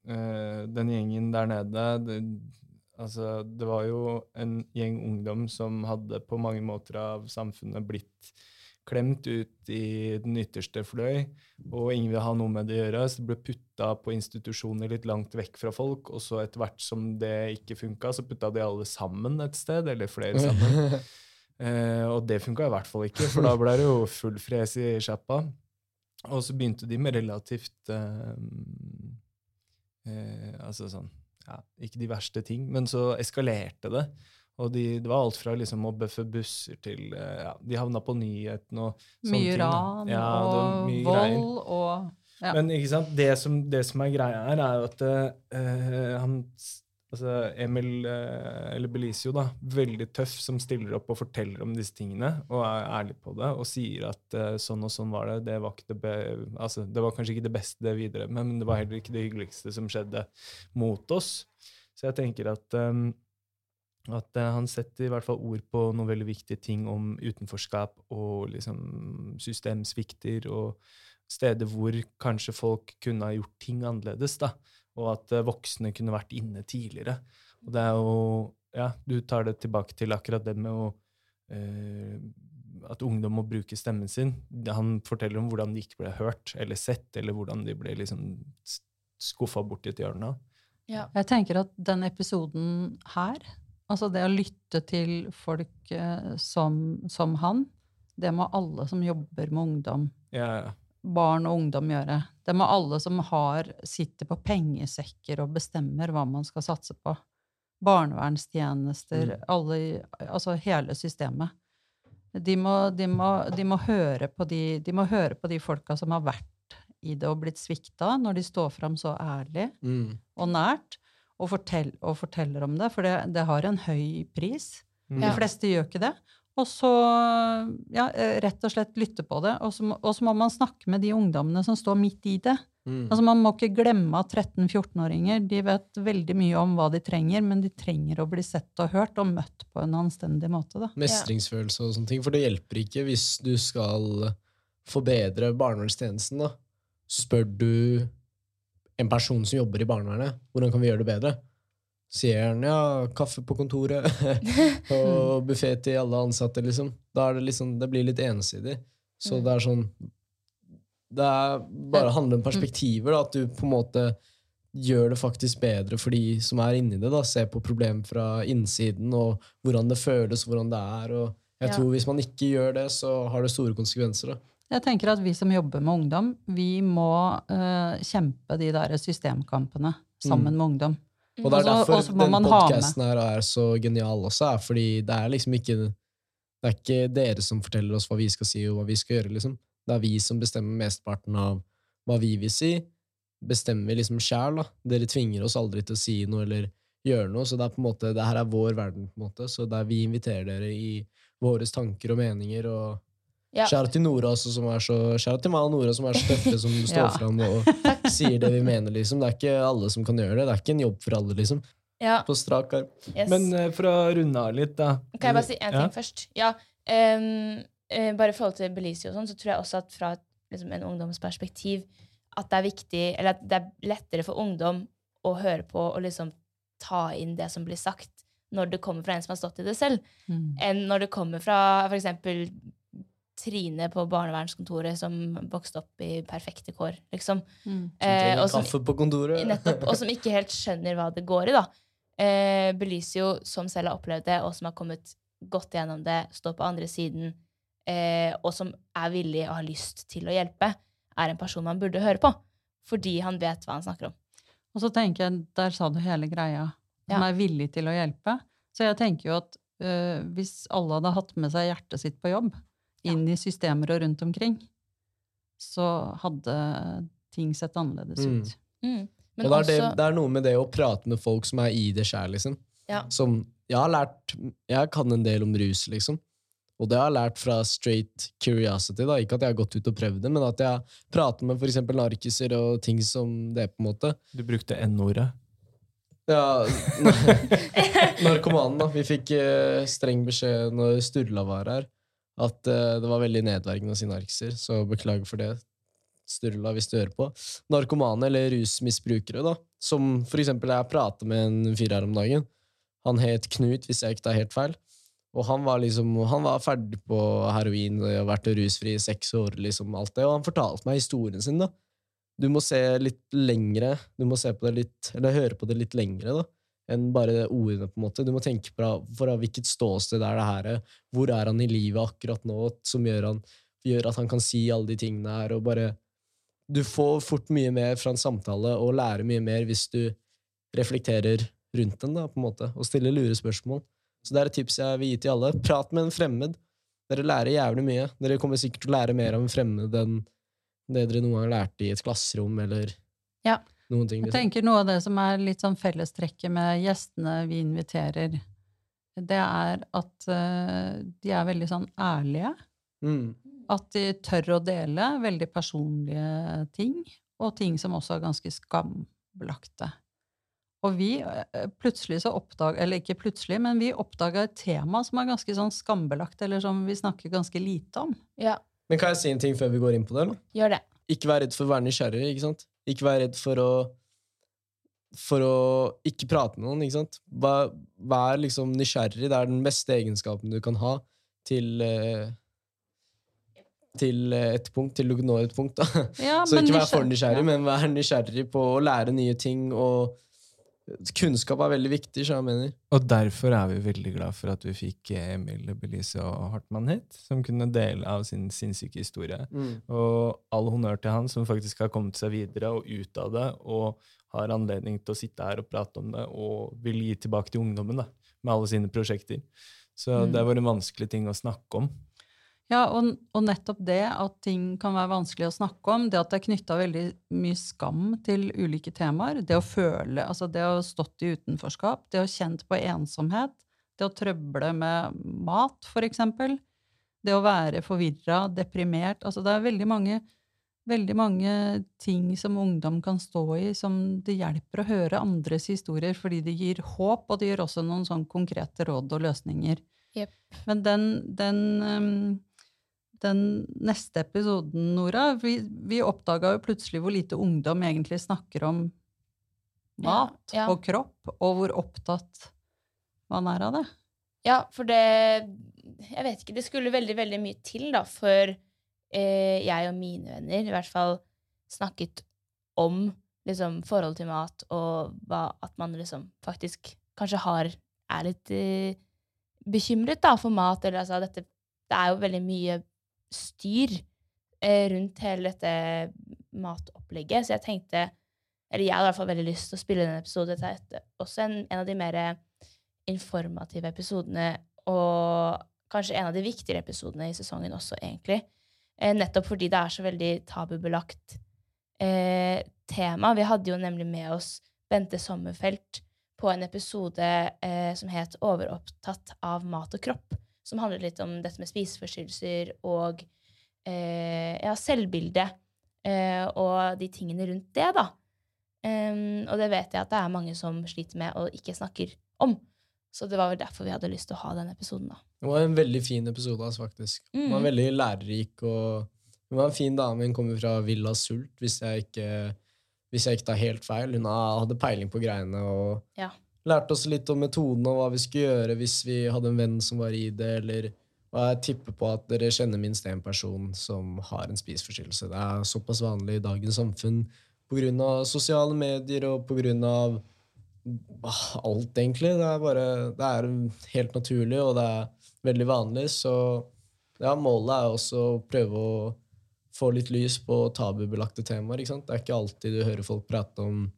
uh, den gjengen der nede det, Altså, det var jo en gjeng ungdom som hadde på mange måter av samfunnet blitt klemt ut i den ytterste fløy, og ingen vil ha noe med det å gjøre. Så det ble putta på institusjoner litt langt vekk fra folk, og så etter hvert som det ikke funka, så putta de alle sammen et sted, eller flere sammen. Eh, og det funka i hvert fall ikke, for da ble det jo full fres i sjappa. Og så begynte de med relativt eh, eh, Altså sånn ja, Ikke de verste ting, men så eskalerte det. Og de, det var alt fra liksom å bøffe busser til eh, ja, De havna på nyhetene og sånne Mye ting. ran Ja, og mye vold greier. og ja. Men ikke sant? Det, som, det som er greia her, er jo at eh, han altså Emil, eh, eller Belisio, da, veldig tøff, som stiller opp og forteller om disse tingene, og er ærlig på det, og sier at eh, sånn og sånn var det. Det var, det, be, altså, det var kanskje ikke det beste det videre, men det var heller ikke det hyggeligste som skjedde mot oss. Så jeg tenker at um, at han setter i hvert fall ord på noen veldig viktige ting om utenforskap og liksom systemsvikter og steder hvor kanskje folk kunne ha gjort ting annerledes, da, og at eh, voksne kunne vært inne tidligere. Og det er jo Ja, du tar det tilbake til akkurat det med å eh, At ungdom må bruke stemmen sin. Han forteller om hvordan de ikke ble hørt eller sett, eller hvordan de ble liksom skuffa bort i et hjørne. Ja. Jeg tenker at den episoden her, altså det å lytte til folk eh, som, som han, det må alle som jobber med ungdom, Ja, ja. Barn og ungdom gjøre. Det må alle som har, sitter på pengesekker og bestemmer hva man skal satse på. Barnevernstjenester, Mm. alle, altså hele systemet. De må, de, må, de, må de, de må høre på de folka som har vært i det og blitt svikta, når de står fram så ærlig Mm. og nært og, fortell, og forteller om det, for det, det har en høy pris. Mm. De fleste gjør ikke det. Og så ja, eh, rett og slett lytte på det. Og så, må- og så må man snakke med de ungdommene som står midt i det. Mm. Altså Man må ikke glemme at 13-14-åringer de vet veldig mye om hva de trenger, men de trenger å bli sett og hørt og møtt på en anstendig måte. da. Mestringsfølelse og sånne ting. For det hjelper ikke hvis du skal forbedre barnevernstjenesten. da. Så spør du en person som jobber i barnevernet, hvordan kan vi gjøre det bedre? Sier han ja, kaffe på kontoret og buffé til alle ansatte, liksom. Da er det liksom, det blir litt ensidig. Så Mm. det er sånn Det er bare handler om perspektiver, da, at du på en måte gjør det faktisk bedre for de som er inni det. da, Ser på problem fra innsiden, og hvordan det føles, hvordan det er. og jeg tror Hvis man ikke gjør det, så har det store konsekvenser. da. Jeg tenker at vi som jobber med ungdom, vi må uh, kjempe de der systemkampene sammen med ungdom. Og det er derfor også den podkasten her er så genial også, er fordi det er liksom ikke det er ikke dere som forteller oss hva vi skal si og hva vi skal gjøre. liksom. Det er vi som bestemmer mesteparten av hva vi vil si. Bestemmer vi liksom sjæl. Dere tvinger oss aldri til å si noe eller gjøre noe, så det er på en måte, det her er vår verden. på en måte, Så der vi inviterer dere i våre tanker og meninger. og Ja. Til Nora også, som er så Kjære til meg og Nora, som er så tøffe, som står Ja. fram og sier det vi mener. liksom. Det er ikke alle som kan gjøre det. Det er ikke en jobb for alle. liksom. Ja, På strak arm. yes. Men uh, for å runde av litt, da. Kan jeg bare si en ting Ja. først? Ja, Um, uh, bare i forhold til Belize og sånn, så tror jeg også at fra liksom, en ungdomsperspektiv at det er viktig, eller at det er lettere for ungdom å høre på og liksom ta inn det som blir sagt, når det kommer fra en som har stått i det selv, Mm. enn når det kommer fra for eksempel Trine på barnevernskontoret som vokste opp i perfekte kår, liksom. Mm. Eh, og som- kaffe på kontoret. Nettopp, og som ikke helt skjønner hva det går i. da. Eh, Belysio, som selv har opplevd det, og som har kommet godt gjennom det, står på andre siden, eh, og som er villig og har lyst til å hjelpe, er en person man burde høre på. Fordi han vet hva han snakker om. Og så tenker jeg, der sa du hele greia. Ja. Han er villig til å hjelpe. Så jeg tenker jo at øh, hvis alle hadde hatt med seg hjertet sitt på jobb, Ja. Inn i systemer og rundt omkring, så hadde ting sett annerledes Mm. ut. Mm. Men og det er, også det, det er noe med det å prate med folk som er i det sjæl, liksom. Ja. Som Jeg har lært Jeg kan en del om rus, liksom. Og det har jeg lært fra straight curiosity. da Ikke at jeg har gått ut og prøvd det, men at jeg prater med f.eks. narkiser og ting som det, på en måte. Du brukte N-ordet. Ja, Narkomanen, da. Vi fikk eh, streng beskjed når Sturla var her, at eh, det var veldig nedverdigende å si narkiser, så beklager for det. Sturla, hvis du hører på. Narkomane eller rusmisbrukere, da. Som for eksempel jeg prata med en fyr her om dagen. Han het Knut, hvis jeg ikke tar helt feil. Og han var liksom, han var ferdig på heroin og vært rusfri i seks år, liksom alt det, og han fortalte meg historien sin, da. Du må se litt lengre, du må se på det litt, eller høre på det litt lengre, da, enn bare ordene, på en måte. Du må tenke på fra hvilket ståsted er det her, hvor er han i livet akkurat nå, som gjør, han, gjør at han kan si alle de tingene her, og bare Du får fort mye mer fra en samtale, og lærer mye mer hvis du reflekterer rundt den, da, på en måte, og stiller lure spørsmål. Så det er et tips jeg vil gi til alle. Prat med en fremmed. Dere lærer jævlig mye. Dere kommer sikkert til å lære mer av en fremmed enn det dere noen gang lærte i et klasserom, eller Ja. Noen ting. Jeg Liksom. tenker noe av det som er litt sånn fellestrekket med gjestene vi inviterer, det er at eh, de er veldig sånn ærlige. Mm. At de tør å dele veldig personlige ting, og ting som også er ganske skambelagte. Og vi eh, plutselig så oppdaga Eller ikke plutselig, men vi oppdaga et tema som er ganske sånn skambelagt, eller som vi snakker ganske lite om. Ja, Men kan jeg si en ting før vi går inn på det? eller? gjør det. Ikke vær redd for å være nysgjerrig. ikke sant? Ikke vær redd for å for å ikke prate med noen. ikke sant? Vær, vær liksom nysgjerrig. Det er den beste egenskapen du kan ha til eh, til et punkt, til du når et punkt. da. Ja, Så ikke vær for nysgjerrig, ja. men vær nysgjerrig på å lære nye ting. og Kunnskap er veldig viktig, så jeg mener. Og derfor er vi veldig glad for at vi fikk Emil Belize og Hartmann hit, som kunne dele av sin sinnssyke historie. Og all honnør til han som faktisk har kommet seg videre og ut av det, og har anledning til å sitte her og prate om det, og vil gi tilbake til ungdommen da, med alle sine prosjekter. Så Mm. det var en vanskelig ting å snakke om. Ja, og, og nettopp det at ting kan være vanskelig å snakke om, det at det er knytta veldig mye skam til ulike temaer, det å føle, altså det å ha stått i utenforskap, det å ha kjent på ensomhet, det å trøble med mat, for eksempel, det å være forvirra, deprimert, altså det er veldig mange, veldig mange ting som ungdom kan stå i, som det hjelper å høre andres historier, fordi det gir håp, og det gir også noen sånn konkrete råd og løsninger. Yep. Men den, den, um, den neste episoden, Nora, vi, vi oppdaga jo plutselig hvor lite ungdom egentlig snakker om mat Ja, ja. og kropp, og hvor opptatt man er av det. Ja, for det Jeg vet ikke. Det skulle veldig, veldig mye til da, for eh, jeg og mine venner i hvert fall snakket om liksom, forhold til mat, og hva, at man liksom faktisk kanskje har er litt eh, bekymret da, for mat. Eller, altså, dette, det er jo veldig mye styr eh, rundt hele dette matopplegget, så jeg tenkte Eller jeg hadde i hvert fall veldig lyst til å spille denne episoden. Dette er også en, en av de mer informative episodene, og kanskje en av de viktigere episodene i sesongen også, egentlig. Eh, nettopp fordi det er så veldig tabubelagt eh, tema. Vi hadde jo nemlig med oss Bente Sommerfelt på en episode eh, som het 'Overopptatt av mat og kropp', som handlet litt om dette med spiseforstyrrelser og eh, ja, selvbilde eh, og de tingene rundt det, da. Um, og det vet jeg at det er mange som sliter med og ikke snakker om. Så det var vel derfor vi hadde lyst til å ha den episoden, da. Det var en veldig fin episode, altså, faktisk. Den var Mm. veldig lærerik, og hun var en fin dame. Hun kommer fra Villa Sult, hvis jeg ikke, hvis jeg ikke tar helt feil. Hun hadde peiling på greiene og Ja. Lærte oss litt om metoden og hva vi skulle gjøre hvis vi hadde en venn som var i det, eller og jeg tipper på at dere kjenner minst én person som har en spiseforstyrrelse. Det er såpass vanlig i dagens samfunn pga. sosiale medier og pga. alt, egentlig. Det er bare Det er helt naturlig, og det er veldig vanlig, så ja, målet er også å prøve å få litt lys på tabubelagte temaer. Det er ikke alltid du hører folk prate om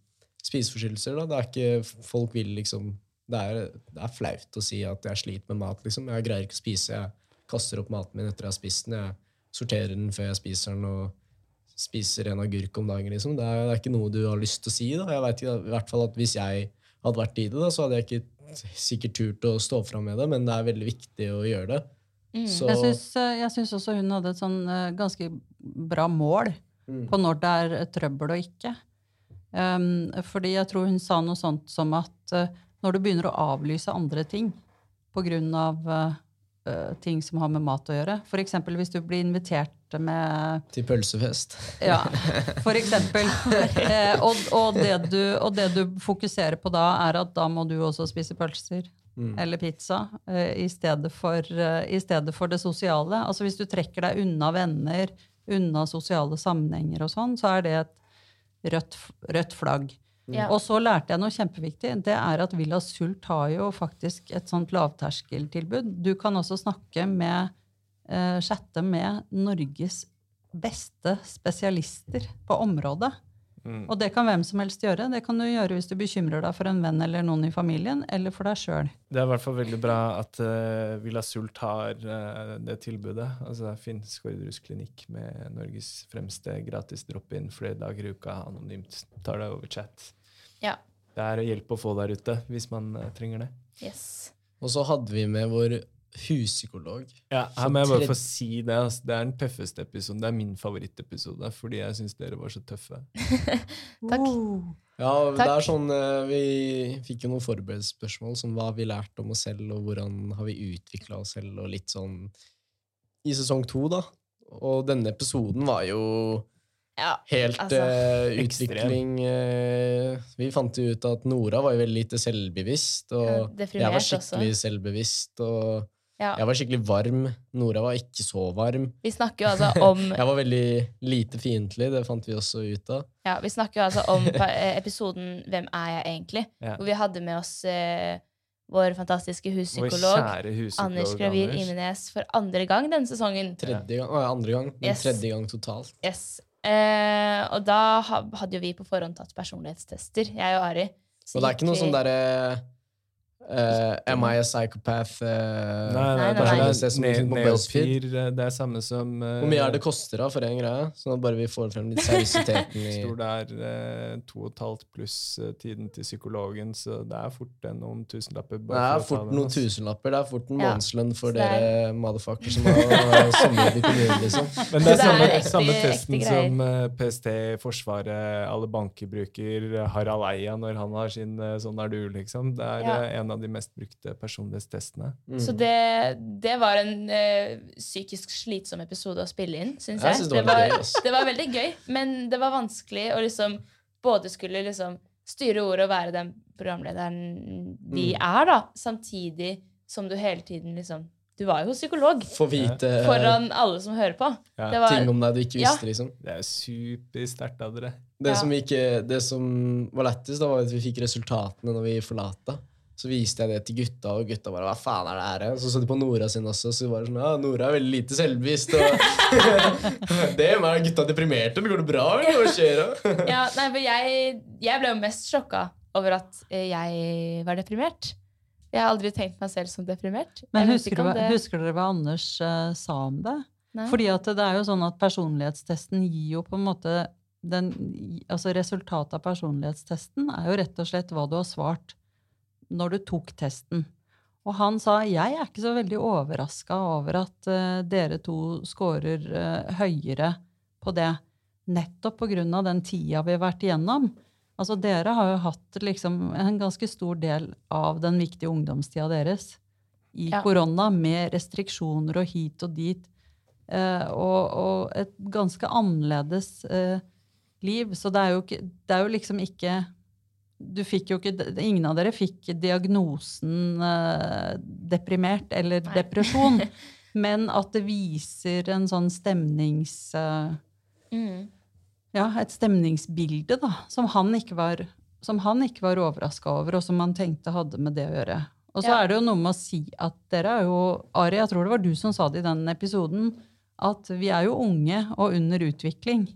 spiseforstyrrelser. da. Det er ikke, folk vil liksom det er, det er flaut å si at jeg sliter med mat. liksom. Jeg greier ikke å spise. Jeg kaster opp maten min etter jeg har spist den. Jeg sorterer den før jeg spiser den, og spiser en agurk om dagen. liksom. Det er, det er ikke noe du har lyst til å si. da. Jeg vet i hvert fall at Hvis jeg hadde vært i det, da, så hadde jeg ikke sikkert turt å stå fram med det, men det er veldig viktig å gjøre det. Mm. Så, Jeg syns, eh, også hun hadde et sånn eh, ganske bra mål Mm. på når det er trøbbel og ikke. Um, fordi jeg tror hun sa noe sånt som at uh, når du begynner å avlyse andre ting på grunn av uh, ting som har med mat å gjøre, f.eks. hvis du blir invitert med Til pølsefest. Ja, for eksempel. Uh, og, og, det du, og det du fokuserer på da, er at da må du også spise pølser. Mm. eller pizza uh, i, stedet for, i stedet for det sosiale. Altså Hvis du trekker deg unna venner, unna sosiale sammenhenger og sånn, så er det et rødt, rødt flagg. Ja. Og så lærte jeg noe kjempeviktig. Det er at Villa Sult har jo faktisk et sånt lavterskeltilbud. Du kan også snakke med, eh, chatte med Norges beste spesialister på området. Mm. Og det kan hvem som helst gjøre. Det kan du gjøre hvis du bekymrer deg for en venn eller noen i familien, eller for deg sjøl. Det er i hvert fall veldig bra at uh, Villa Sult har uh, det tilbudet. Altså, det finnes Skårderus klinikk med Norges fremste gratis drop-in flere dager i uka, anonymt. Tar det over chat. Ja. Det er hjelp å få der ute hvis man uh, trenger det. Yes. Og så hadde vi med vår huspsykolog. Ja, her må jeg bare få si det. Altså, det er den tøffeste episoden. Det er min favorittepisode fordi jeg syns dere var så tøffe. Takk. Ja, det er sånn eh, Vi fikk jo noen forberedelsesspørsmål som hva har vi lært om oss selv, og hvordan har vi utvikla oss selv, og litt sånn i sesong to, da. Og denne episoden var jo Ja. helt Altså, uh, utvikling uh, Vi fant jo ut at Nora var jo veldig lite selvbevisst, og Ja, jeg var skikkelig selvbevisst, og Ja. jeg var skikkelig varm. Nora var ikke så varm. Vi snakker jo altså om Jeg var veldig lite fiendtlig, det fant vi også ut av. Ja, Vi snakker jo altså om eh, episoden 'Hvem er jeg egentlig?', Ja. hvor vi hadde med oss eh, vår fantastiske huspsykolog huspsykolog Anders Gravir. Imenes for andre gang denne sesongen. Tredje gang, å, ja, andre gang, men Yes. tredje gang totalt. Yes. Eh, og da hadde jo vi på forhånd tatt personlighetstester, jeg og Ari. Så Og det er ikke noe vi- sånn derre eh, Am I a psychopath? Uh, Nei, nei, Nei, nei, det er personlighetstest ne- eh, Det er samme som uh, Hvor mye er det koster da for en greie? Sånn at bare vi får frem litt seriøsiteten i Står det er to og et halvt pluss tiden til psykologen, så det er fort noen tusenlapper. Det er fort noen tusenlapper. Det er fort en Ja. månedslønn for er- dere motherfuckers som har sommer i kommunen, liksom. Men det er Det er samme, ekte- samme testen som PST, Forsvaret, alle banker bruker. Harald Eia når han har sin 'sånn er du', liksom. Det er Ja. eh, en av de mest brukte personlighetstestene. Mm. Så det, det var en eh, psykisk slitsom episode å spille inn, syns Jeg jeg. synes det var litt gøy, ass. det var veldig gøy, men det var vanskelig å liksom både skulle liksom styre ordet og være den programlederen vi Mm. er, da, samtidig som du hele tiden liksom Du var jo psykolog For vite foran alle som hører på. Ja. Det var, ting om deg du ikke Ja. visste, liksom. Det er supersterkt av dere. Det, Ja. som ikke, det som var lettest, da, var at vi fikk resultatene når vi forlata. Så viste jeg det til gutta, og gutta bare 'hva faen er det her?' Så så de på Nora sin også, så var det sånn 'ja, Nora er veldig lite selvbevisst', og det er gutta deprimerte, eller går det bra, eller hva skjer ja, nei, for jeg, jeg ble jo mest sjokka over at eh, jeg var deprimert. Jeg har aldri tenkt meg selv som deprimert. Men husker, det- husker dere hva Anders uh, sa om det? Nei. Fordi at det er jo sånn at personlighetstesten gir jo på en måte den, altså Resultatet av personlighetstesten er jo rett og slett hva du har svart når du tok testen. Og han sa jeg er ikke så veldig overraska over at uh, dere to scorer uh, høyere på det. Nettopp av den tida vi har vært igjennom. Altså Dere har jo hatt liksom en ganske stor del av den viktige ungdomstida deres i Ja. korona, med restriksjoner og hit og dit. uh, og, og et ganske annerledes liv. Så det er, jo ikke, det er jo liksom ikke du fikk jo ikke, Ingen av dere fikk diagnosen eh, deprimert eller Nei. depresjon. men at det viser en sånn stemnings... eh, mm. ja, et stemningsbilde da, som han ikke var, som han ikke var overraska over, og som han tenkte hadde med det å gjøre. Og så Ja. er det jo noe med å si at dere er jo Ari, jeg tror det var du som sa det i den episoden, at vi er jo unge og under utvikling.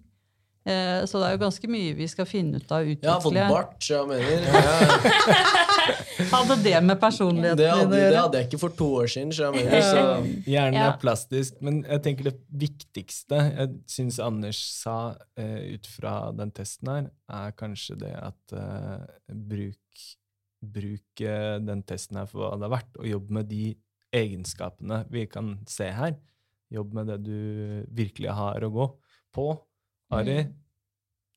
Eh, så det er jo ganske mye vi skal finne ut av å Jeg har fått bart, jeg mener. Hadde det med personligheten det, hadde, det hadde jeg ikke for to år siden, så jeg mener. Så, Hjernen er plastisk, men jeg tenker det viktigste jeg syns Anders sa eh, ut fra den testen her, er kanskje det at uh, bruk, bruk den testen her for hva det er verdt, og jobb med de egenskapene vi kan se her. Jobb med det du virkelig har å gå på. Ari, Mm.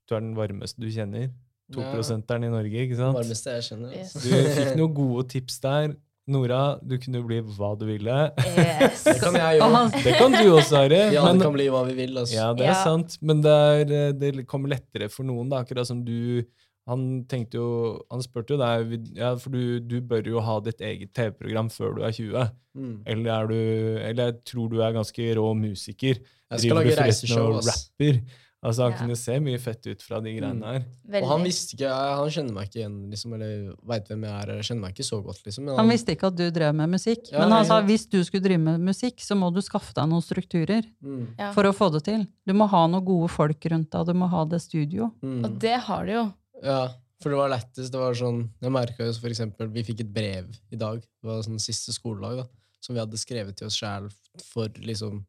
du er den varmeste du kjenner. Ja. 2-prosenteren i Norge, ikke sant? varmeste jeg kjenner. Yes. Altså. Du fikk noen gode tips der. Nora, du kunne bli hva du ville. Yes. Det kan jeg jo. Det kan du også, Ari. Ja, alle kan bli hva vi vil. Altså. Ja, det er Ja. sant, men det, er, eh, det kommer lettere for noen. Da. Akkurat som du Han tenkte jo Han spurte jo deg ja, For du, du bør jo ha ditt eget TV-program før du er 20. Mm. Eller, er du, eller jeg tror du er ganske rå musiker. Jeg skal lage reiseshow, og ass. rapper? Altså, han Ja. kunne se mye fett ut fra de greiene Mm. her. Veldig. Og han visste ikke, han kjenner meg ikke igjen, liksom, eller veit hvem jeg er, eller kjenner meg ikke så godt, liksom. Men Han visste ikke at du drev med musikk, Ja, men han sa ja. hvis du skulle drive med musikk, så må du skaffe deg noen strukturer Mm, for å få det til. Du må ha noen gode folk rundt deg, du må ha det studio. mm. Og det har du jo. Ja, for det var lettest. Det var sånn, jeg merka jo for eksempel, vi fikk et brev i dag, det var sånn siste skoledag, da, som vi hadde skrevet til oss sjæl for liksom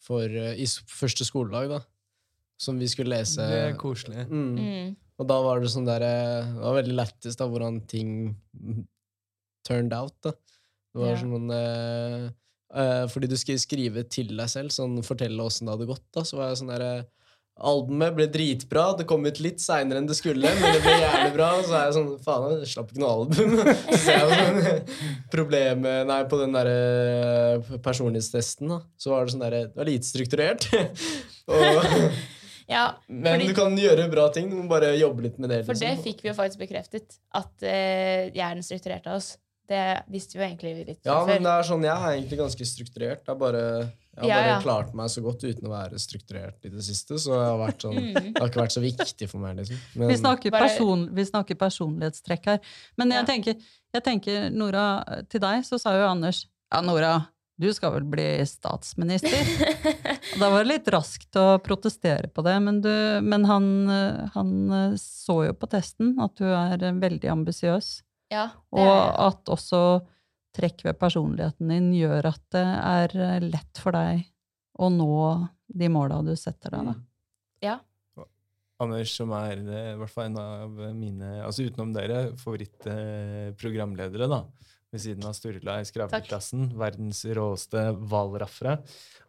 For uh, i første skoledag, da. Som vi skulle lese. Det er koselig. Mm. Mm. Og da var det sånn der eh, Det var veldig lettest da, hvordan ting turned out, da. Det var Ja. sånn eh, uh, Fordi du skulle skrive til deg selv, sånn fortelle åssen det hadde gått, da, så var jeg sånn der, Albumet ble dritbra, det kom ut litt seinere enn det skulle, men det ble jævlig bra. Og så er jeg sånn Faen, jeg slapp ikke noe album. Så jeg sånn problemet Nei, på den derre personlighetstesten, da, så var det sånn derre Det var lite strukturert. og, Ja, men Fordi- du kan gjøre bra ting, du må bare jobbe litt med det. for det liksom. fikk vi jo faktisk bekreftet. At eh, jeg er strukturerte oss. Det visste vi jo egentlig litt Ja, fra men det er sånn, jeg er egentlig ganske strukturert. Jeg har bare, jeg har Ja, bare ja. klart meg så godt uten å være strukturert i det siste. Så jeg har vært sånn, Mm. det har ikke vært så viktig for meg, liksom. Men, Vi snakker, Bare- person, vi snakker personlighetstrekk her. Men jeg, Ja. tenker, jeg tenker, Nora, til deg så sa jo Anders Ja, Nora, du skal vel bli statsminister? Og da var det litt raskt å protestere på det, men, du, men han, han eh, så jo på testen at du er veldig ambisiøs, Ja, og at også trekk ved personligheten din gjør at det er eh, lett for deg å nå de måla du setter deg. Da. ja. Anders, som er eh, i hvert fall en av mine, altså utenom dere, favorittprogramledere, da, ved siden av Sturla i Skravleklassen, verdens råeste hvalraffere.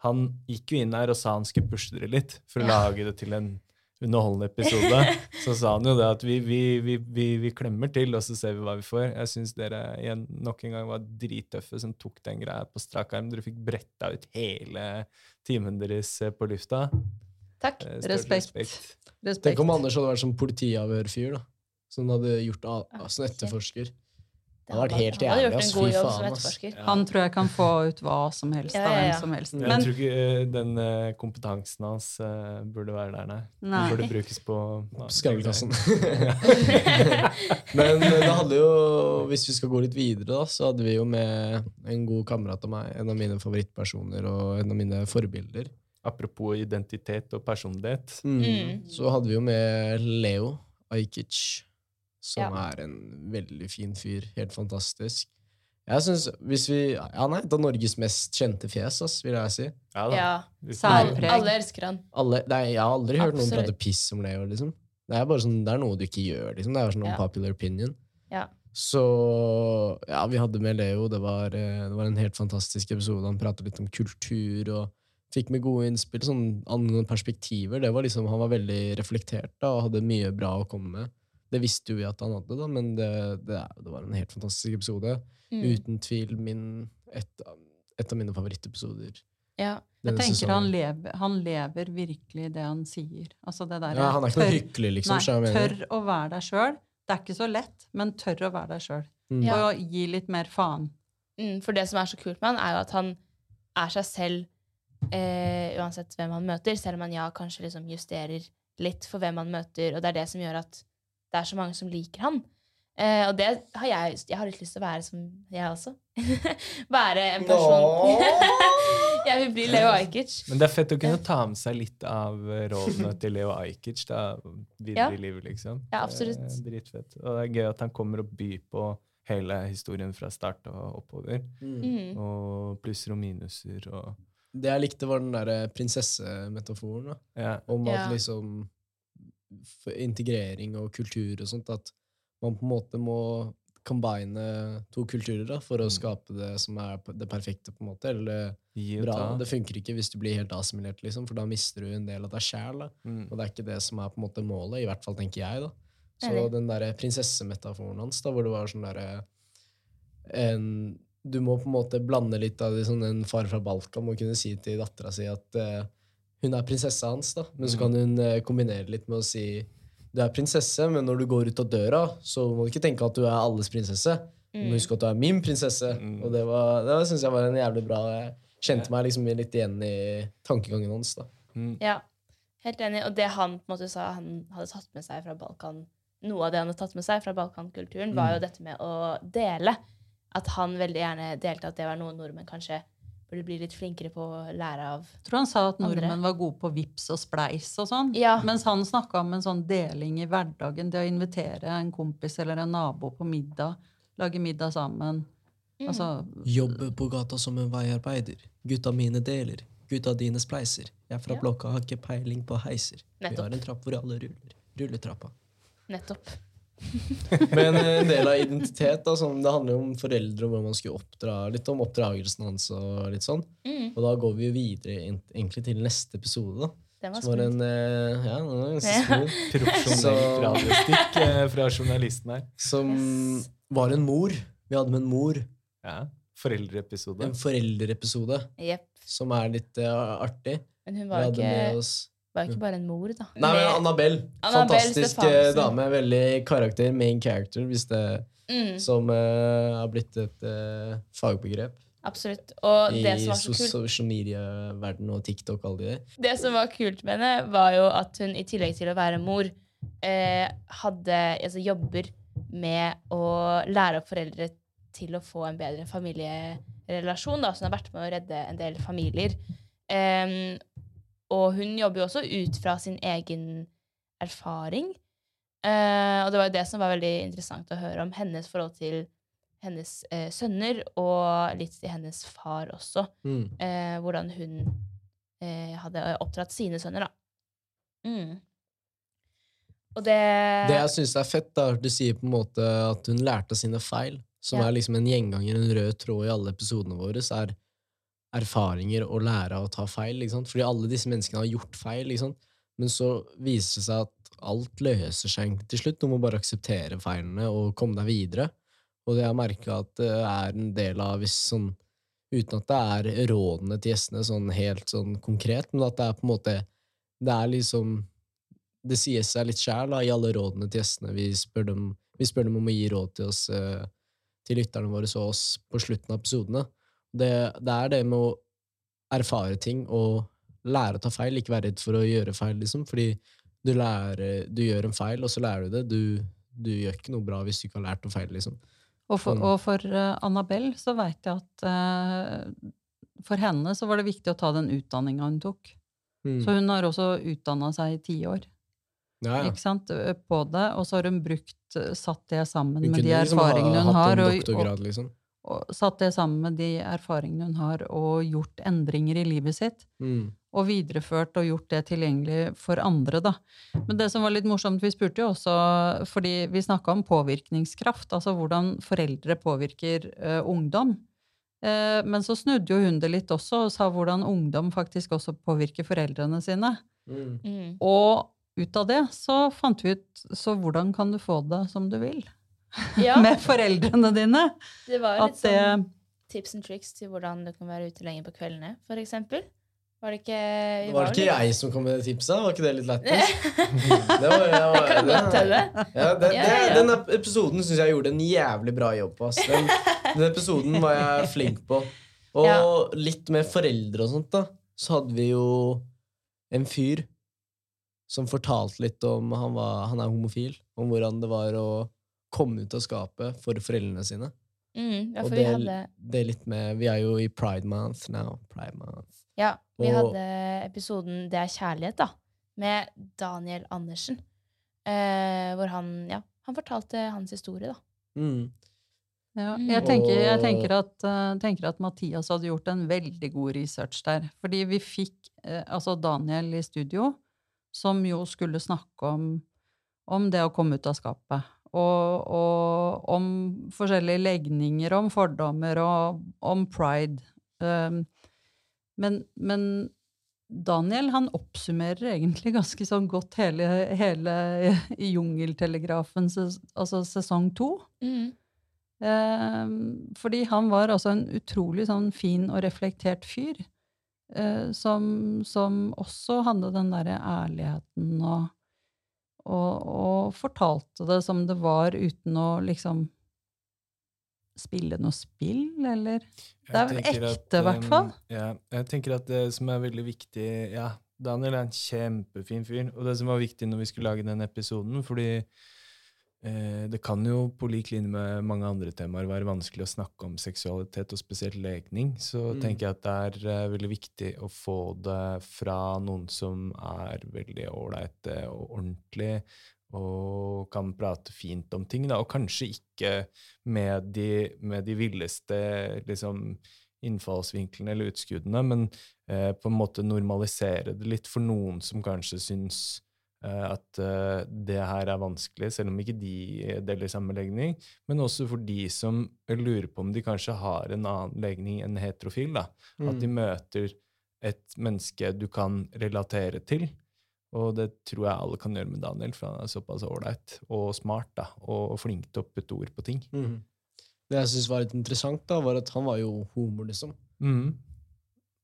Han gikk jo inn her og sa han skulle pushe dere litt for å Ja. lage det til en underholdende episode. Så sa han jo det at vi, vi, vi, vi, vi klemmer til, og så ser vi hva vi får. Jeg syns dere igjen nok en gang var drittøffe som tok den greia på strak arm. Dere fikk bretta ut hele timen deres eh, på lufta. Takk. Eh, Respekt. respekt. tenk om Anders hadde vært sånn politiavhørfyr, da. Som hadde gjort av, Ja, som etterforsker. Det Det hadde vært helt han hadde jævlig, gjort en god jobb som etterforsker. Han tror jeg kan få ut hva som helst Ja, ja, ja, hvem som helst. Jeg tror ikke eh, den eh, kompetansen hans uh, burde være der, nei. Den burde brukes på ja, Skravlekassen. Men det hadde jo, hvis vi skal gå litt videre, da, så hadde vi jo med en god kamerat av meg, en av mine favorittpersoner og en av mine forbilder. Apropos identitet og personlighet. Mm. Så hadde vi jo med Leo Ajkic, som Ja. er en veldig fin fyr. Helt fantastisk. Jeg synes, hvis vi, Han er et av Norges mest kjente fjes, ass, vil jeg si. Ja da. Ja. Alle, Særpreg. alle elsker han. Alle, nei, jeg har aldri hørt noen prate piss om Leo. liksom. Det er bare sånn, det er noe du ikke gjør. liksom. Det er sånn Ja. popular opinion. Ja. Så ja, vi hadde med Leo. Det var, eh, det var en helt fantastisk episode. Han pratet litt om kultur og fikk med gode innspill. sånn Angående perspektiver. Det var liksom, Han var veldig reflektert da, og hadde mye bra å komme med. Det visste jo vi at han hadde, da, men det, det, det var en helt fantastisk episode. Mm. Uten tvil min, et, et av mine favorittepisoder. Ja. jeg denne tenker han lever, han lever virkelig det han sier. Altså det der, Ja, han er ikke noe hyggelig, liksom. Nei, tør å være deg sjøl. Det er ikke så lett, men tør å være deg sjøl. Mm. Og Ja. Gi litt mer faen. Mm, for det som er så kult med han, er jo at han er seg selv eh, uansett hvem han møter, selv om han ja, kanskje liksom justerer litt for hvem han møter, og det er det som gjør at det er så mange som liker han. Uh, og det har jeg Jeg har litt lyst til å være som jeg også. være en person Jeg vil bli Leo Ajkic. Men det er fett å kunne ta med seg litt av rådene til Leo Ajkic da, videre Ja. i livet, liksom. Ja, absolutt. Det er dritfett. Og det er gøy at han kommer og byr på hele historien fra start og oppover. Mm. Mm. Og plusser og minuser og Det jeg likte, var den derre prinsessemetaforen. da. ja. Om at Ja. liksom integrering og kultur og sånt, at man på en måte må combine to kulturer da, for å Mm. skape det som er det perfekte, på en måte. Eller Gi bra. Det funker ikke hvis du blir helt assimilert, liksom, for da mister du en del av deg sjæl. Mm. Og det er ikke det som er på en måte målet, i hvert fall tenker jeg. da. Så Eller? den derre prinsessemetaforen hans, da, hvor det var sånn derre Du må på en måte blande litt av det, sånn en far fra Balkan må kunne si til dattera si at eh, hun er prinsessa hans, da. Men så Mm. kan hun eh, kombinere litt med å si du er prinsesse, men når du går ut av døra, så må du ikke tenke at du er alles prinsesse. Du må Mm. huske at du er min prinsesse. Mm. Og det, var, det synes jeg var en jævlig bra Jeg kjente meg liksom litt igjen i tankegangen hans. da. Mm. Ja, helt enig. Og det han på en måte sa han hadde tatt med seg fra Balkan, noe av det han hadde tatt med seg fra Balkankulturen, var jo dette med å dele. At han veldig gjerne delte at det var noe nordmenn kanskje burde bli litt flinkere på å lære av. Jeg tror han sa at Andre. nordmenn var gode på vips og spleis og sånn. Ja. Mens han snakka om en sånn deling i hverdagen. Det å invitere en kompis eller en nabo på middag. Lage middag sammen. Mm. Altså, Jobbe på gata som en veiarbeider. Gutta mine deler. Gutta dine spleiser. Jeg fra Ja. blokka har ikke peiling på heiser. Vi har en trapp hvor alle ruller. Rulletrappa. Nettopp. Men eh, en del av identitet, da, sånn, det handler jo om foreldre og hvordan man skulle oppdra. Litt om oppdragelsen hans og litt sånn. Mm. Og da går vi jo videre egentlig til neste episode, da. Den var Som var en eh, Ja, den var ganske smooth. Radiostikk eh, fra journalisten her. Som Yes. var en mor. Vi hadde med en mor. Ja. Foreldreepisode. En foreldreepisode yep. som er litt eh, artig. Men hun var jo hadde med ikke, oss var jo ikke bare en mor, da. Nei, men Annabelle. Annabelle Fantastisk Stefansen. eh, dame. Veldig karakter. Main character, hvis det mm, som uh, har blitt et uh, fagbegrep absolutt. Og i det som var så sos- kult social media-verden og TikTok og alle de der. Det som var kult med henne, var jo at hun i tillegg til å være mor, eh, hadde, altså jobber med å lære opp foreldre til å få en bedre familierelasjon. Da, så hun har vært med å redde en del familier. Em, og hun jobber jo også ut fra sin egen erfaring. Eh, og det var jo det som var veldig interessant å høre om hennes forhold til hennes eh, sønner, og litt til hennes far også Mm. eh, hvordan hun eh, hadde oppdratt sine sønner, da. Mm. Og det, Det jeg syns er fett, da, du sier på en måte at hun lærte sine feil, som Ja. er liksom en gjenganger, en rød tråd i alle episodene våre, så er erfaringer å lære av å ta feil. Fordi alle disse menneskene har gjort feil, men så viser det seg at alt løser seg egentlig til slutt. Du må bare akseptere feilene og komme deg videre. Og det jeg har merka at det er en del av hvis sånn Uten at det er rådene til gjestene sånn helt sånn konkret, men at det er på en måte Det er liksom det sier seg litt sjæl i alle rådene til gjestene. Vi spør, dem, vi spør dem om å gi råd til oss, eh, til lytterne våre og oss på slutten av episodene. Det, det er det med å erfare ting og lære å ta feil, ikke være redd for å gjøre feil, liksom. Fordi du, lærer, du gjør en feil, og så lærer du det. Du, du gjør ikke noe bra hvis du ikke har lært å feil, liksom. Og for, Sånn. og for eh, Annabelle så veit jeg at uh, for henne så var det viktig å ta den utdanninga hun tok. Mm. Så hun har også utdanna seg i tiår. ja, ja. ikke sant, på det. Og så har hun brukt satt det sammen Hun med de erfaringene liksom ha har. hun hatt har. en Og, og, doktorgrad, liksom. Og satt det sammen med de erfaringene hun har, og gjort endringer i livet sitt. Mm. Og videreført og gjort det tilgjengelig for andre, da. Men det som var litt morsomt, vi spurte jo også Fordi vi snakka om påvirkningskraft, altså hvordan foreldre påvirker uh, ungdom. Uh, men så snudde jo hun det litt også, og sa hvordan ungdom faktisk også påvirker foreldrene sine. Mm. mm. Og ut av det så fant vi ut Så hvordan kan du få det som du vil? Ja, Med foreldrene dine. det var jo litt det sånn tips and tricks til hvordan du kan være ute lenger på kveldene, eksempel. Var det ikke Var, Var det ikke jeg som kom med det tipset? Var ikke det litt lættis? Det, var, var, Det kan godt hende. Ja, det, Ja, ja. Den episoden syns jeg gjorde en jævlig bra jobb på. Altså. Den, den episoden var jeg flink på. Og Ja. litt med foreldre og sånt, da, så hadde vi jo en fyr som fortalte litt om Han, var, han er homofil. Om hvordan det var å komme ut av skapet for foreldrene sine. Mm, ja, Og det, vi det, hadde, det er litt med Vi er jo i pride month now. Pride month. ja, vi og- hadde episoden 'Det er kjærlighet', da, med Daniel Andersen. Eh, hvor han, ja, han fortalte hans historie, da. Mm. Ja, Mm. jeg, tenker, jeg tenker, at, eh, tenker at Mathias hadde gjort en veldig god research der. Fordi vi fikk eh, altså Daniel i studio, som jo skulle snakke om, om det å komme ut av skapet. Og, og om forskjellige legninger, om fordommer og om pride. Um, men, men Daniel han oppsummerer egentlig ganske sånn godt hele, hele Jungeltelegrafen, altså sesong to. Mm. Eh, fordi han var altså en utrolig sånn fin og reflektert fyr. Eh, som, som også hadde den derre ærligheten og, og, og fortalte det som det var, uten å liksom spille noe spill, eller Det er vel ekte, i hvert fall. Ja, jeg tenker at det som er veldig viktig Ja, Daniel er en kjempefin fyr. Og det som var viktig når vi skulle lage den episoden, fordi eh, det kan jo på lik linje med mange andre temaer være vanskelig å snakke om seksualitet, og spesielt legning, så Mm. tenker jeg at det er eh, veldig viktig å få det fra noen som er veldig ålreite og ordentlig, og kan prate fint om ting, da, og kanskje ikke med de, med de villeste liksom, innfallsvinklene eller utskuddene, men eh, på en måte normalisere det litt for noen som kanskje syns eh, at eh, det her er vanskelig, selv om ikke de deler samme legning, men også for de som lurer på om de kanskje har en annen legning enn heterofil. da. At de Mm. møter et menneske du kan relatere til. Og det tror jeg alle kan gjøre med Daniel, for han er såpass ålreit og smart da, og flink til å putte ord på ting. Mm. Det jeg syns var litt interessant, da, var at han var jo homo, liksom. Mm.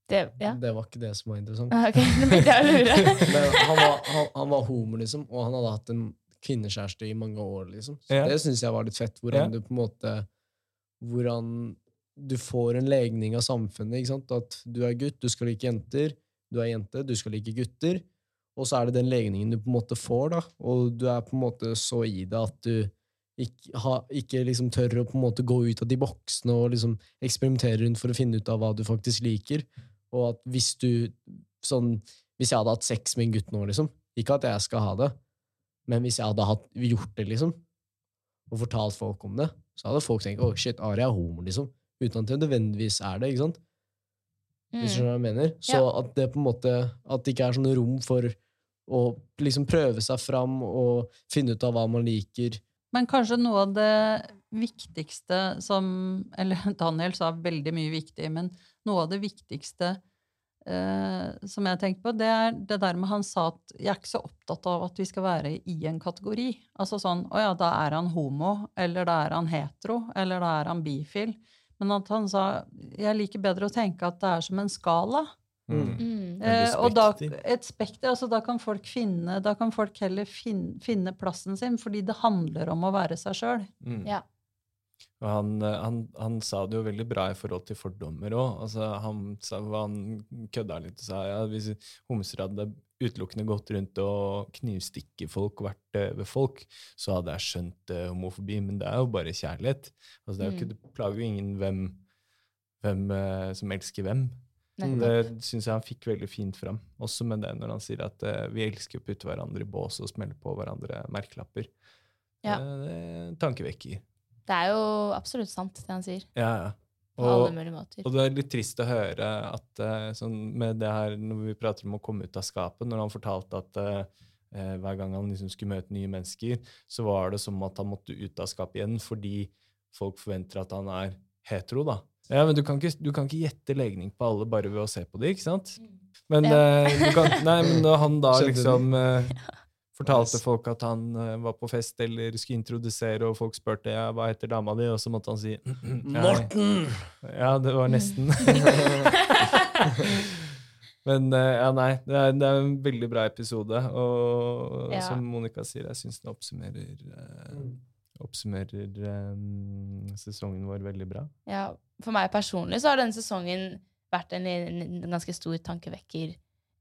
Det, ja. Det var ikke det som var interessant. Ah, Ok, jeg lure. Men han var, han, han var homo, liksom, og han hadde hatt en kvinnekjæreste i mange år, liksom. Så Ja. det syns jeg var litt fett. Hvordan Ja. du på en måte Hvordan du får en legning av samfunnet. ikke sant? At du er gutt, du skal like jenter. Du er jente, du skal like gutter. Og så er det den legningen du på en måte får, da. Og du er på en måte så i det at du ikke, ha, ikke liksom tør å på en måte gå ut av de boksene og liksom eksperimentere rundt for å finne ut av hva du faktisk liker. Og at hvis du sånn Hvis jeg hadde hatt sex med en gutt nå, liksom Ikke at jeg skal ha det, men hvis jeg hadde hatt, gjort det, liksom, og fortalt folk om det, så hadde folk tenkt 'Å, shit, Ari er homo', liksom. Uten at det nødvendigvis er det. ikke sant? Hvis du Mm. skjønner hva jeg mener? Så Ja. at det på en måte At det ikke er sånn rom for å liksom prøve seg fram og finne ut av hva man liker. Men kanskje noe av det viktigste som Eller Daniel sa veldig mye viktig, men noe av det viktigste eh, som jeg tenkte på, det er det der med han sa at jeg er ikke så opptatt av at vi skal være i en kategori. Altså sånn Å ja, da er han homo, eller da er han hetero, eller da er han bifil. Men at han sa jeg liker bedre å tenke at det er som en skala. Mm. Mm. Eh, og da, et spekter, altså da kan folk finne Da kan folk heller finne, finne plassen sin, fordi det handler om å være seg sjøl. Mm. Ja. Og han, eh, han, han sa det jo veldig bra i forhold til fordommer òg. Altså, han, han kødda litt og sa ja, hvis homser hadde utelukkende gått rundt og knivstikke folk og vært eh, ved folk, så hadde jeg skjønt eh, homofobi, men det er jo bare kjærlighet. Altså, det, ikke, Mm. det plager jo ingen hvem, hvem som elsker hvem. Nei. Det syns jeg han fikk veldig fint fram, også med det når han sier at uh, vi elsker å putte hverandre i bås og smelle på hverandre merkelapper. Ja. Det en tankevekker. Det er jo absolutt sant, det han sier. Ja, ja. På Og, alle mulige måter. og det er litt trist å høre at eh, sånn med det her, når vi prater om å komme ut av skapet, når han fortalte at eh, eh, hver gang han liksom skulle møte nye mennesker, så var det som at han måtte ut av skapet igjen fordi folk forventer at han er hetero, da. Ja, men du kan ikke, du kan ikke gjette legning på alle bare ved å se på det, ikke sant? Men, Ja. eh, du kan, nei, men når han da liksom eh, fortalte folk at han uh, var på fest eller skulle introdusere, og folk spurte ja, hva heter dama di, og så måtte han si Morten! Ja, det var nesten. Men uh, ja, nei, det er, det er en veldig bra episode. Og Ja. som Monica sier, jeg syns den oppsummerer, uh, oppsummerer um, sesongen vår veldig bra. Ja, for meg personlig så har denne sesongen vært en, en ganske stor tankevekker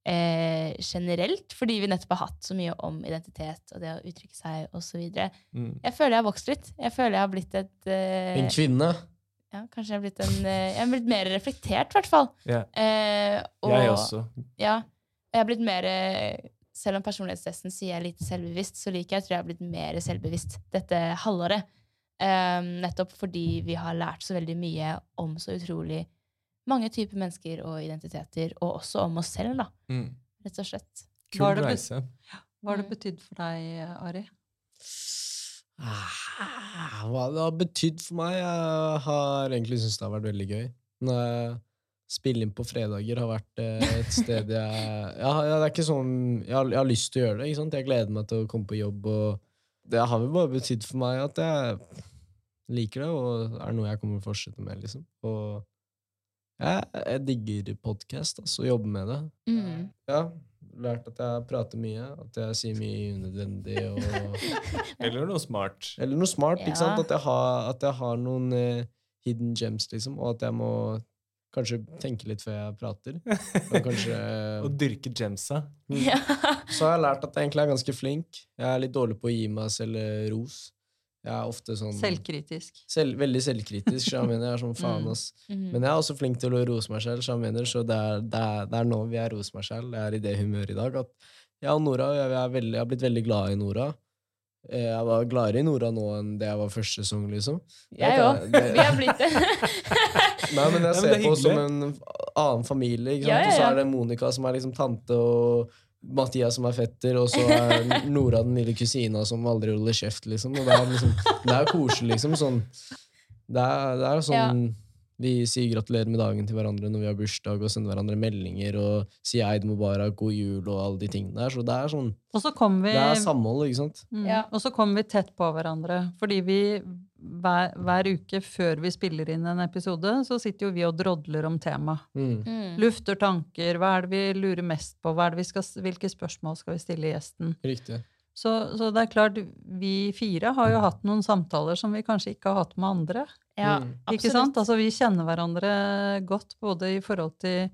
eh, generelt, fordi vi nettopp har hatt så mye om identitet og det å uttrykke seg osv. Mm. Jeg føler jeg har vokst litt. Jeg føler jeg har blitt et eh, En kvinne. ja, Kanskje jeg har blitt en eh, Jeg har blitt mer reflektert, i hvert fall. Eh, og, jeg også. Ja, jeg har blitt mer eh, Selv om personlighetstesten sier jeg er lite selvbevisst, så liker jeg tror jeg har blitt mer selvbevisst dette halvåret. Eh, nettopp fordi vi har lært så veldig mye om så utrolig mange typer mennesker og identiteter, og også om oss selv, da, Mm. rett og slett. Kul cool reise. Hva har det Mm. betydd for deg, Ari? Ah, Hva det har betydd for meg? Jeg har egentlig syntes det har vært veldig gøy. Når jeg inn på fredager har vært eh, et sted jeg ja, ja, Det er ikke sånn jeg har, jeg har lyst til å gjøre det. ikke sant? Jeg gleder meg til å komme på jobb. og Det har vel bare betydd for meg at jeg liker det, og det er noe jeg kommer til å fortsette med. liksom. Og jeg, jeg digger podkast, altså. Jobbe med det. Mm. Ja, lært at jeg prater mye. At jeg sier mye unødvendig. Og, Eller noe smart. eller noe smart. Ja. ikke sant? At jeg har, at jeg har noen eh, hidden gems, liksom. Og at jeg må kanskje tenke litt før jeg prater. Og kanskje Og dyrke gemsa. Ja. Så har jeg lært at jeg egentlig er ganske flink. Jeg er litt dårlig på å gi meg selv eh, ros. Jeg er ofte sånn Selvkritisk. selv, Veldig selvkritisk. så Jeg mener jeg er sånn faen, Mm. ass. Mhm. Men jeg er også flink til å rose meg selv, så jeg mener, så det er, det, er, det er nå vi er rose meg selv. Jeg er i det humøret i dag. At jeg og Nora jeg, er veldig, jeg har blitt veldig glad i Nora. Eh, Jeg var gladere i Nora nå enn det jeg var første sesong, liksom. Jeg òg. Vi har blitt det. Nei, men jeg ser er på som hyggelig. en annen familie. Ikke sant? Ja, ja, Og så er det Monica som er liksom tante, og Mathias som er fetter, og så er Nora den lille kusina som aldri holder kjeft, liksom. Og det er liksom Det er koselig, liksom. Sånn Det er, det er sånn Vi sier gratulerer med dagen til hverandre når vi har bursdag, og sender hverandre meldinger og sier Eid Mubarak, god jul og alle de tingene der. Så det er sånn vi Det er samhold, ikke sant? Mm. Ja. Og så kommer vi tett på hverandre. Fordi vi hver, hver uke før vi spiller inn en episode, så sitter jo vi og drodler om tema. Mm. Mm. Lufter tanker. Hva er det vi lurer mest på? Hva er det vi skal, hvilke spørsmål skal vi stille gjesten? Riktig. Så, så det er klart, vi fire har jo hatt noen samtaler som vi kanskje ikke har hatt med andre. Ja, Mm. Ikke sant? Altså, vi kjenner hverandre godt både i forhold til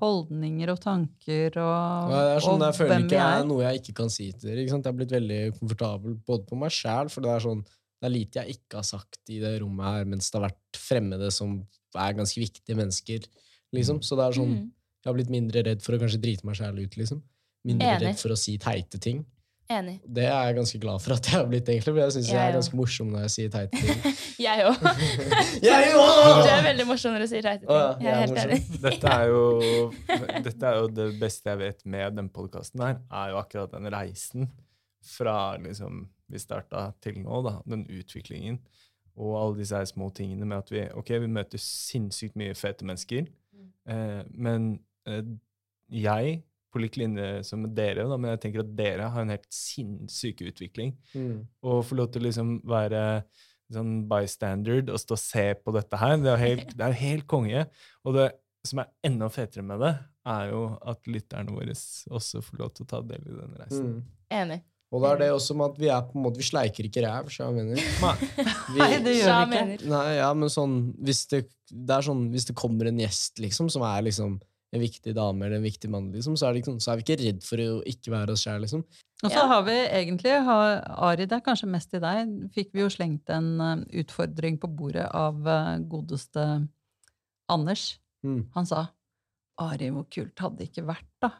holdninger og tanker og, Ja, det er sånn, og jeg føler ikke jeg er er. noe jeg ikke kan si til dere. Jeg har blitt veldig komfortabel både på meg sjæl, for det er sånn det er lite jeg ikke har sagt i det rommet her, mens det har vært fremmede som er ganske viktige mennesker. liksom. Så det er sånn, Mm. jeg har blitt mindre redd for å kanskje drite meg sjæl ut. liksom. Mindre Enig. redd for å si teite ting. Enig. Det er jeg ganske glad for at jeg har blitt, egentlig, for jeg syns jeg Jeg er ganske morsom når jeg sier teite ting. Jeg òg. Du er veldig morsom når du sier teite ting. Å, ja, Jeg jeg er helt enig. Dette er, jo, dette er jo det beste jeg vet med den podkasten her, er jo akkurat den reisen fra liksom vi starta til nå, da, den utviklingen, og alle disse her små tingene med at vi ok, vi møter sinnssykt mye fete mennesker, eh, men eh, jeg, på lik linje som dere, da, men jeg tenker at dere har en helt sinnssyk utvikling, Mm. og få lov til å liksom være sånn bystander og stå og se på dette her, det er helt, det er helt konge. Og det som er enda fetere med det, er jo at lytterne våre også får lov til å ta del i den reisen. Mm. Enig. Og da er det også med at vi er på en måte, vi sleiker ikke ræv, så jeg mener. Vi, Nei, det gjør vi ikke. Nei, ja, men sånn hvis det, det er sånn Hvis det kommer en gjest liksom som er liksom en viktig dame eller en viktig mann, liksom, så, er det sånn- så er vi ikke redd for å ikke være oss sjæl, liksom. Og så Ja. har vi egentlig, har, Ari, det er kanskje mest til deg, fikk vi jo slengt en eh, utfordring på bordet av eh, godeste Anders. Mm. Han sa Ari, hvor kult hadde det ikke vært da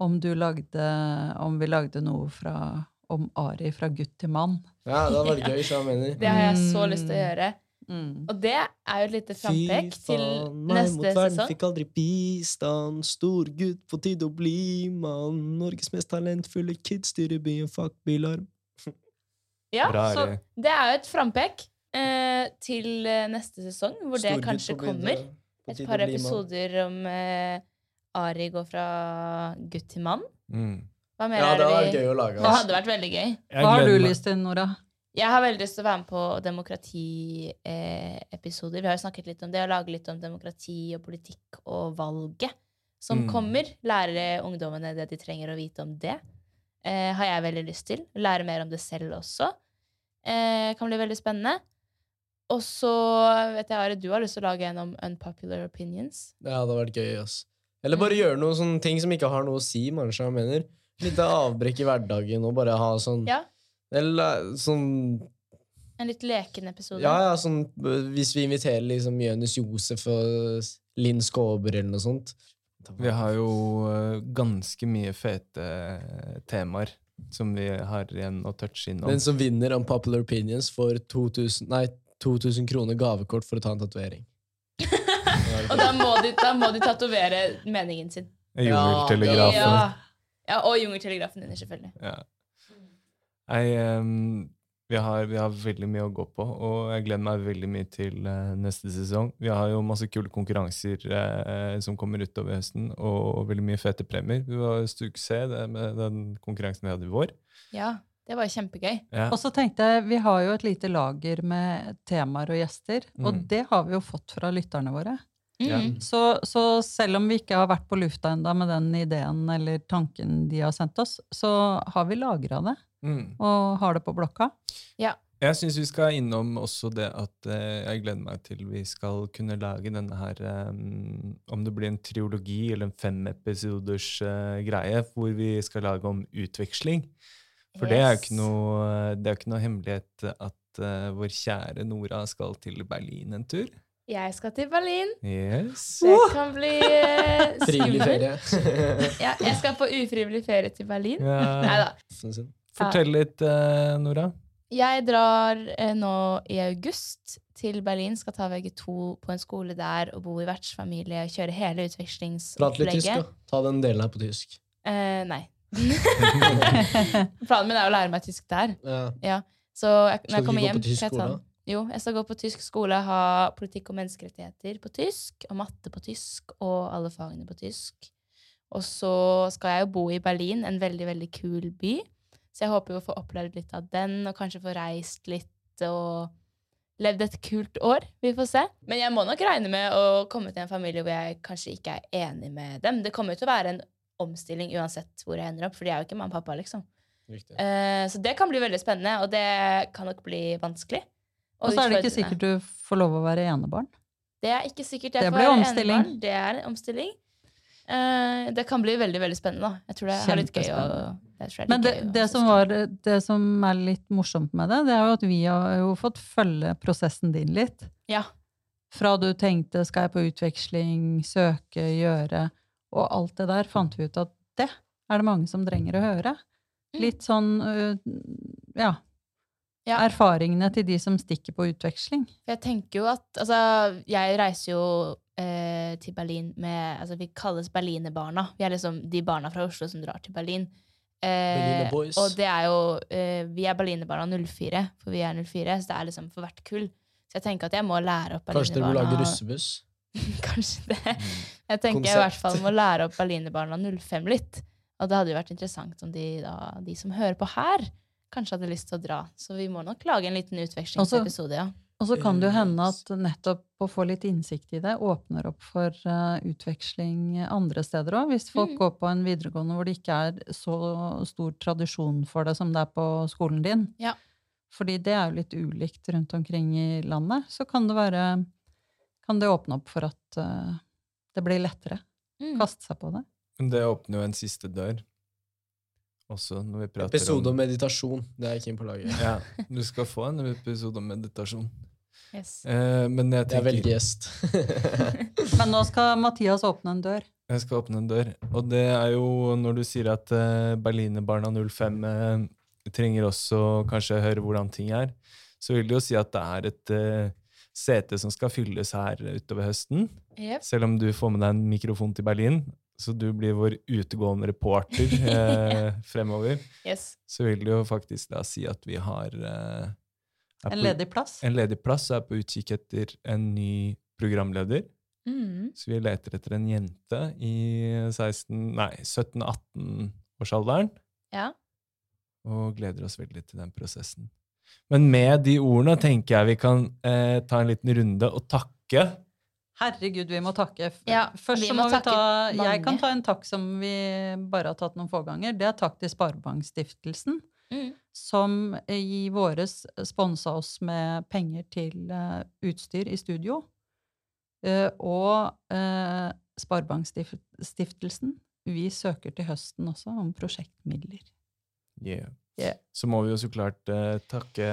om du lagde, om vi lagde noe fra, om Ari fra gutt til mann. Ja, det hadde vært gøy, så mener. Det har jeg så Mm. lyst til å gjøre. Mm. Og det er jo et lite frampek til meg neste mot verden fikk aldri bistand. Stor gutt, på tide å bli mann. Norges mest talentfulle kid styrer byen, fuck bilarm. Ja, Bra, så det er jo et frampek eh, til eh, neste sesong, hvor det Stor gutt kanskje kommer. Et par episoder om eh, Ari går fra gutt til mann. Mm. Hva mer Ja, er det det vi vært gøy å lage. Det hadde vært veldig gøy. Hva har du lyst til, Nora? Jeg har veldig lyst til å være med på demokratiepisoder. Vi har jo snakket litt om det, å lage litt om demokrati og politikk og valget som Mm. kommer. Lære ungdommene det de trenger å vite om det. Eh, har jeg veldig lyst til. Lære mer om det selv også. Eh, kan bli veldig spennende. Og så vet jeg, Are, du har lyst til å lage en om unpopular opinions. Det hadde vært gøy, ass. Eller bare gjøre noen sånne ting som ikke har noe å si, kanskje, jeg mener. Litt avbrekk i hverdagen, og bare ha sånn Ja, Eller sånn En litt leken episode. Ja, ja, sånn øh, Hvis vi inviterer liksom Jonis Josef og Linn Skåber eller noe sånt. Vi har jo eh, ganske mye fete eh, temaer som vi har igjen å touche innom. Den som vinner Unpopular Opinions, får 2000, nei, 2000 kroner gavekort for å ta en tatovering. Og da må de, da må de tatovere meningen sin. Jungeltelegrafen. Ja. ja, og Jungeltelegrafen din, selvfølgelig. Ja. Jeg, um, vi, har, vi har veldig mye å gå på, og jeg gleder meg veldig mye til uh, neste sesong. Vi har jo masse kule konkurranser uh, som kommer utover høsten, og, veldig mye fete premier. Vi var suksess det med den konkurransen vi hadde i vår. Ja, det var kjempegøy. Ja. Og så tenkte jeg, vi har jo et lite lager med temaer og gjester, og Mm. det har vi jo fått fra lytterne våre. Mm. Så, så selv om vi ikke har vært på lufta enda med den ideen eller tanken de har sendt oss, så har vi lagra det Mm. og har det på blokka. Jeg syns vi skal innom også det at eh, jeg gleder meg til vi skal kunne lage denne her eh, Om det blir en triologi eller en femepisoders eh, greie hvor vi skal lage om utveksling. For det er jo ikke noe, det er ikke noe hemmelighet at eh, vår kjære Nora skal til Berlin en tur. Jeg skal til Berlin. Yes. Det kan bli uh, Frivillig ferie. Ja, jeg skal på ufrivillig ferie til Berlin. Ja. Neida. Fortell litt, uh, Nora. Jeg drar uh, nå i august til Berlin, skal ta VG2 på en skole der og bo i vertsfamilie. Kjøre hele Prat litt tysk, da. Ta den delen her på tysk. Eh, nei. Planen min er å lære meg tysk der. Ja. Ja. Så jeg, når Skal jeg du kommer ikke hjem gå på tysk skal jeg ta skole? den. Jo, jeg skal gå på tysk skole, ha politikk og menneskerettigheter på tysk, og matte på tysk, og alle fagene på tysk. Og så skal jeg jo bo i Berlin, en veldig, veldig kul by. Så jeg håper jo å få opplevd litt av den, og kanskje få reist litt og levd et kult år. Vi får se. Men jeg må nok regne med å komme til en familie hvor jeg kanskje ikke er enig med dem. Det kommer jo til å være en omstilling uansett hvor jeg ender opp, for de er jo ikke mamma og pappa, liksom. Eh, så det kan bli veldig spennende, og det kan nok bli vanskelig. Og så er det ikke sikkert du får lov å være enebarn. Det er ikke sikkert jeg Det får være omstilling. enebarn. Det er omstilling. Uh, det kan bli veldig veldig spennende. da. Jeg tror det er litt gøy. å- det er Men det, det, som var, det som er litt morsomt med det, det er jo at vi har jo fått følge prosessen din litt. Ja. Fra du tenkte 'skal jeg på utveksling', søke, gjøre, og alt det der, fant vi ut at det er det mange som trenger å høre. Mm. Litt sånn ja, Ja. erfaringene til de som stikker på utveksling. For jeg tenker jo at Altså, jeg reiser jo eh, til Berlin med Altså, vi kalles berlinerbarna. Vi er liksom de barna fra Oslo som drar til Berlin. Eh, boys. og det er jo eh, Vi er berlinerbarna 04, for vi er 04, så det er liksom for hvert kull. Så jeg tenker at jeg må lære opp Kanskje dere burde lage russebuss? Kanskje det. Jeg tenker jeg i hvert fall må lære opp berlinerbarna 05 litt. Og det hadde jo vært interessant om de, da, de som hører på her, kanskje hadde lyst til å dra. Så vi må nok lage en liten utvekslingsepisode, ja. Og så kan det jo hende at nettopp å få litt innsikt i det åpner opp for uh, utveksling andre steder òg. Hvis folk Mm. går på en videregående hvor det ikke er så stor tradisjon for det som det er på skolen din. Ja. Fordi det er jo litt ulikt rundt omkring i landet. Så kan det være Kan det åpne opp for at uh, det blir lettere. Mm. Kaste seg på det. Men det åpner jo en siste dør. Også når vi prater Episode om om meditasjon. Det er jeg keen på å lage. Ja, du skal få en episode om meditasjon. Yes. Eh, men jeg Jeg tenker velger gjest. Men nå skal Mathias åpne en dør. Jeg skal åpne en dør. Og det er jo når du sier at eh, Berlinerbarna 05 eh, trenger også kanskje høre hvordan ting er, så vil det jo si at det er et eh, sete som skal fylles her utover høsten. Yep. Selv om du får med deg en mikrofon til Berlin, så du blir vår utegående reporter eh, fremover, Yes. så vil det jo faktisk da si at vi har eh, på, En ledig plass. en ledig plass og er på utkikk etter en ny programleder. Mm. Så vi leter etter en jente i 16, nei, 17-18-årsalderen, Ja. og gleder oss veldig til den prosessen. Men med de ordene tenker jeg vi kan eh, ta en liten runde og takke. Herregud, vi må takke. Ja, Først vi så må vi takke ta Jeg kan ta en takk som vi bare har tatt noen få ganger. Det er takk til Sparebankstiftelsen, Mm. som i våres sponsa oss med penger til eh, utstyr i studio. Eh, og uh, Sparebankstiftelsen, vi søker til høsten også om prosjektmidler. Yeah. Yeah. Så må vi jo så klart eh, takke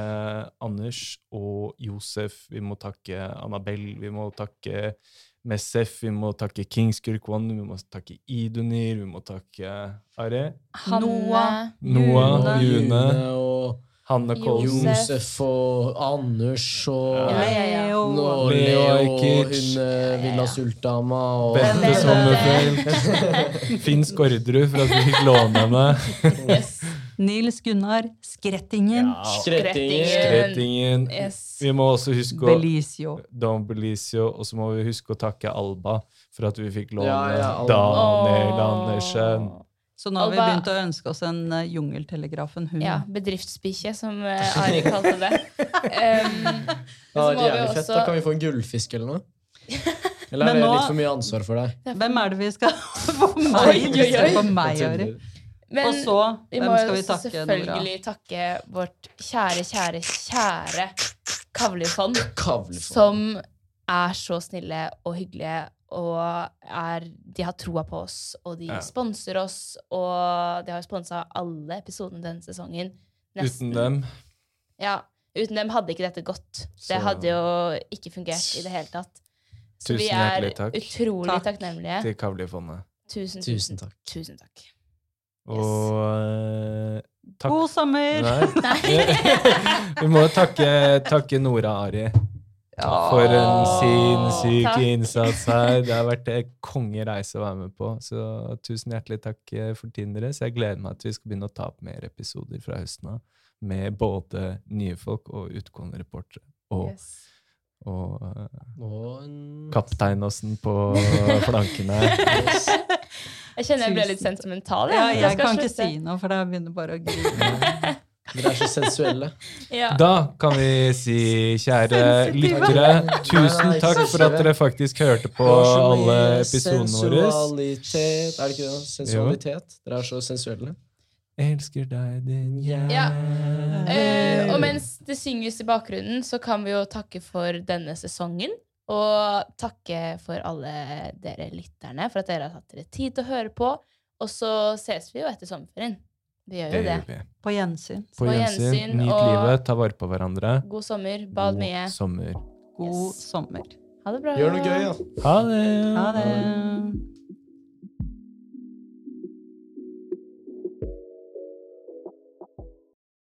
Anders og Josef. Vi må takke Annabelle, vi må takke Messef, vi må takke Kingskurk One, vi må takke Idunir, vi må takke Are, Hanne, Noah, June June, og Hanne Kolsen, Josef. Og Anders og Ja. Leo. Leo og Ajkic. hun eh, Villa Sultama og Bente Sommerfjell. Finn Skårderud for at vi fikk låne henne, Yes. Nils Gunnar Skrettingen. Ja. Skrettingen. Skrettingen. Yes. Vi må også huske å Belicio. Don Belicio, og så må vi huske å takke Alba for at vi fikk låne Ja, ja, Daniel Andersen. Så nå har vi begynt å ønske oss en uh, jungeltelegrafen hund. Ja, bedriftsbikkje, som uh, Ari kalte det. Um, Det er jævlig fett. Da kan vi få en gullfisk eller noe. Eller er det nå- litt for mye ansvar for deg? Hvem er det vi skal For meg, oi, oi, oi. meg, Ari. Men Og så, vi hvem må skal vi takke, Nora? selvfølgelig takke vårt kjære, kjære, kjære Kavlefond, Kavlefond. som er så snille og hyggelige, og er, de har troa på oss, og de Ja. sponser oss, og de har sponsa alle episodene denne sesongen. Uten dem Ja, uten dem hadde ikke dette gått. Det hadde jo ikke fungert i det hele tatt. Så vi Tusen er hjertelig takk. utrolig Takk. takknemlige. til Kavlifondet. Tusen, Tusen tusen, takk. tusen takk. Og eh, takk God sommer! Nei. Vi må takke, takke Nora Ari for en sinnssyk Takk. innsats her. Det har vært en kongereise å være med på. Så tusen hjertelig takk eh, for tiden deres. Jeg gleder meg til vi skal begynne å ta opp mer episoder fra høsten av. Med både nye folk og utgående reportere. Og, Yes. og eh, Og en kapteinåsen på flankene. Yes. Jeg kjenner jeg ble litt sentimental. Ja, Jeg, jeg kan ikke si noe, for da begynner bare å grine. Dere er så sensuelle. Ja. Da kan vi si, kjære lyttere, tusen takk for at dere faktisk hørte på alle episodene våre. Sensualitet. Er det ikke det? Sensualitet. Dere er så sensuelle. Elsker deg, din Ja. jævel. Eh, og mens det synges i bakgrunnen, så kan vi jo takke for denne sesongen. Og takke for alle dere lytterne for at dere har tatt dere tid til å høre på. Og så ses vi jo etter sommerferien. Vi gjør jo det. gjør. På gjensyn. På På gjensyn. gjensyn, Nyt og- livet, ta vare på hverandre. God sommer. Bad God mye. sommer. God Yes. sommer. Ha det bra. Gjør noe gøy, da. Ha det! Ha det.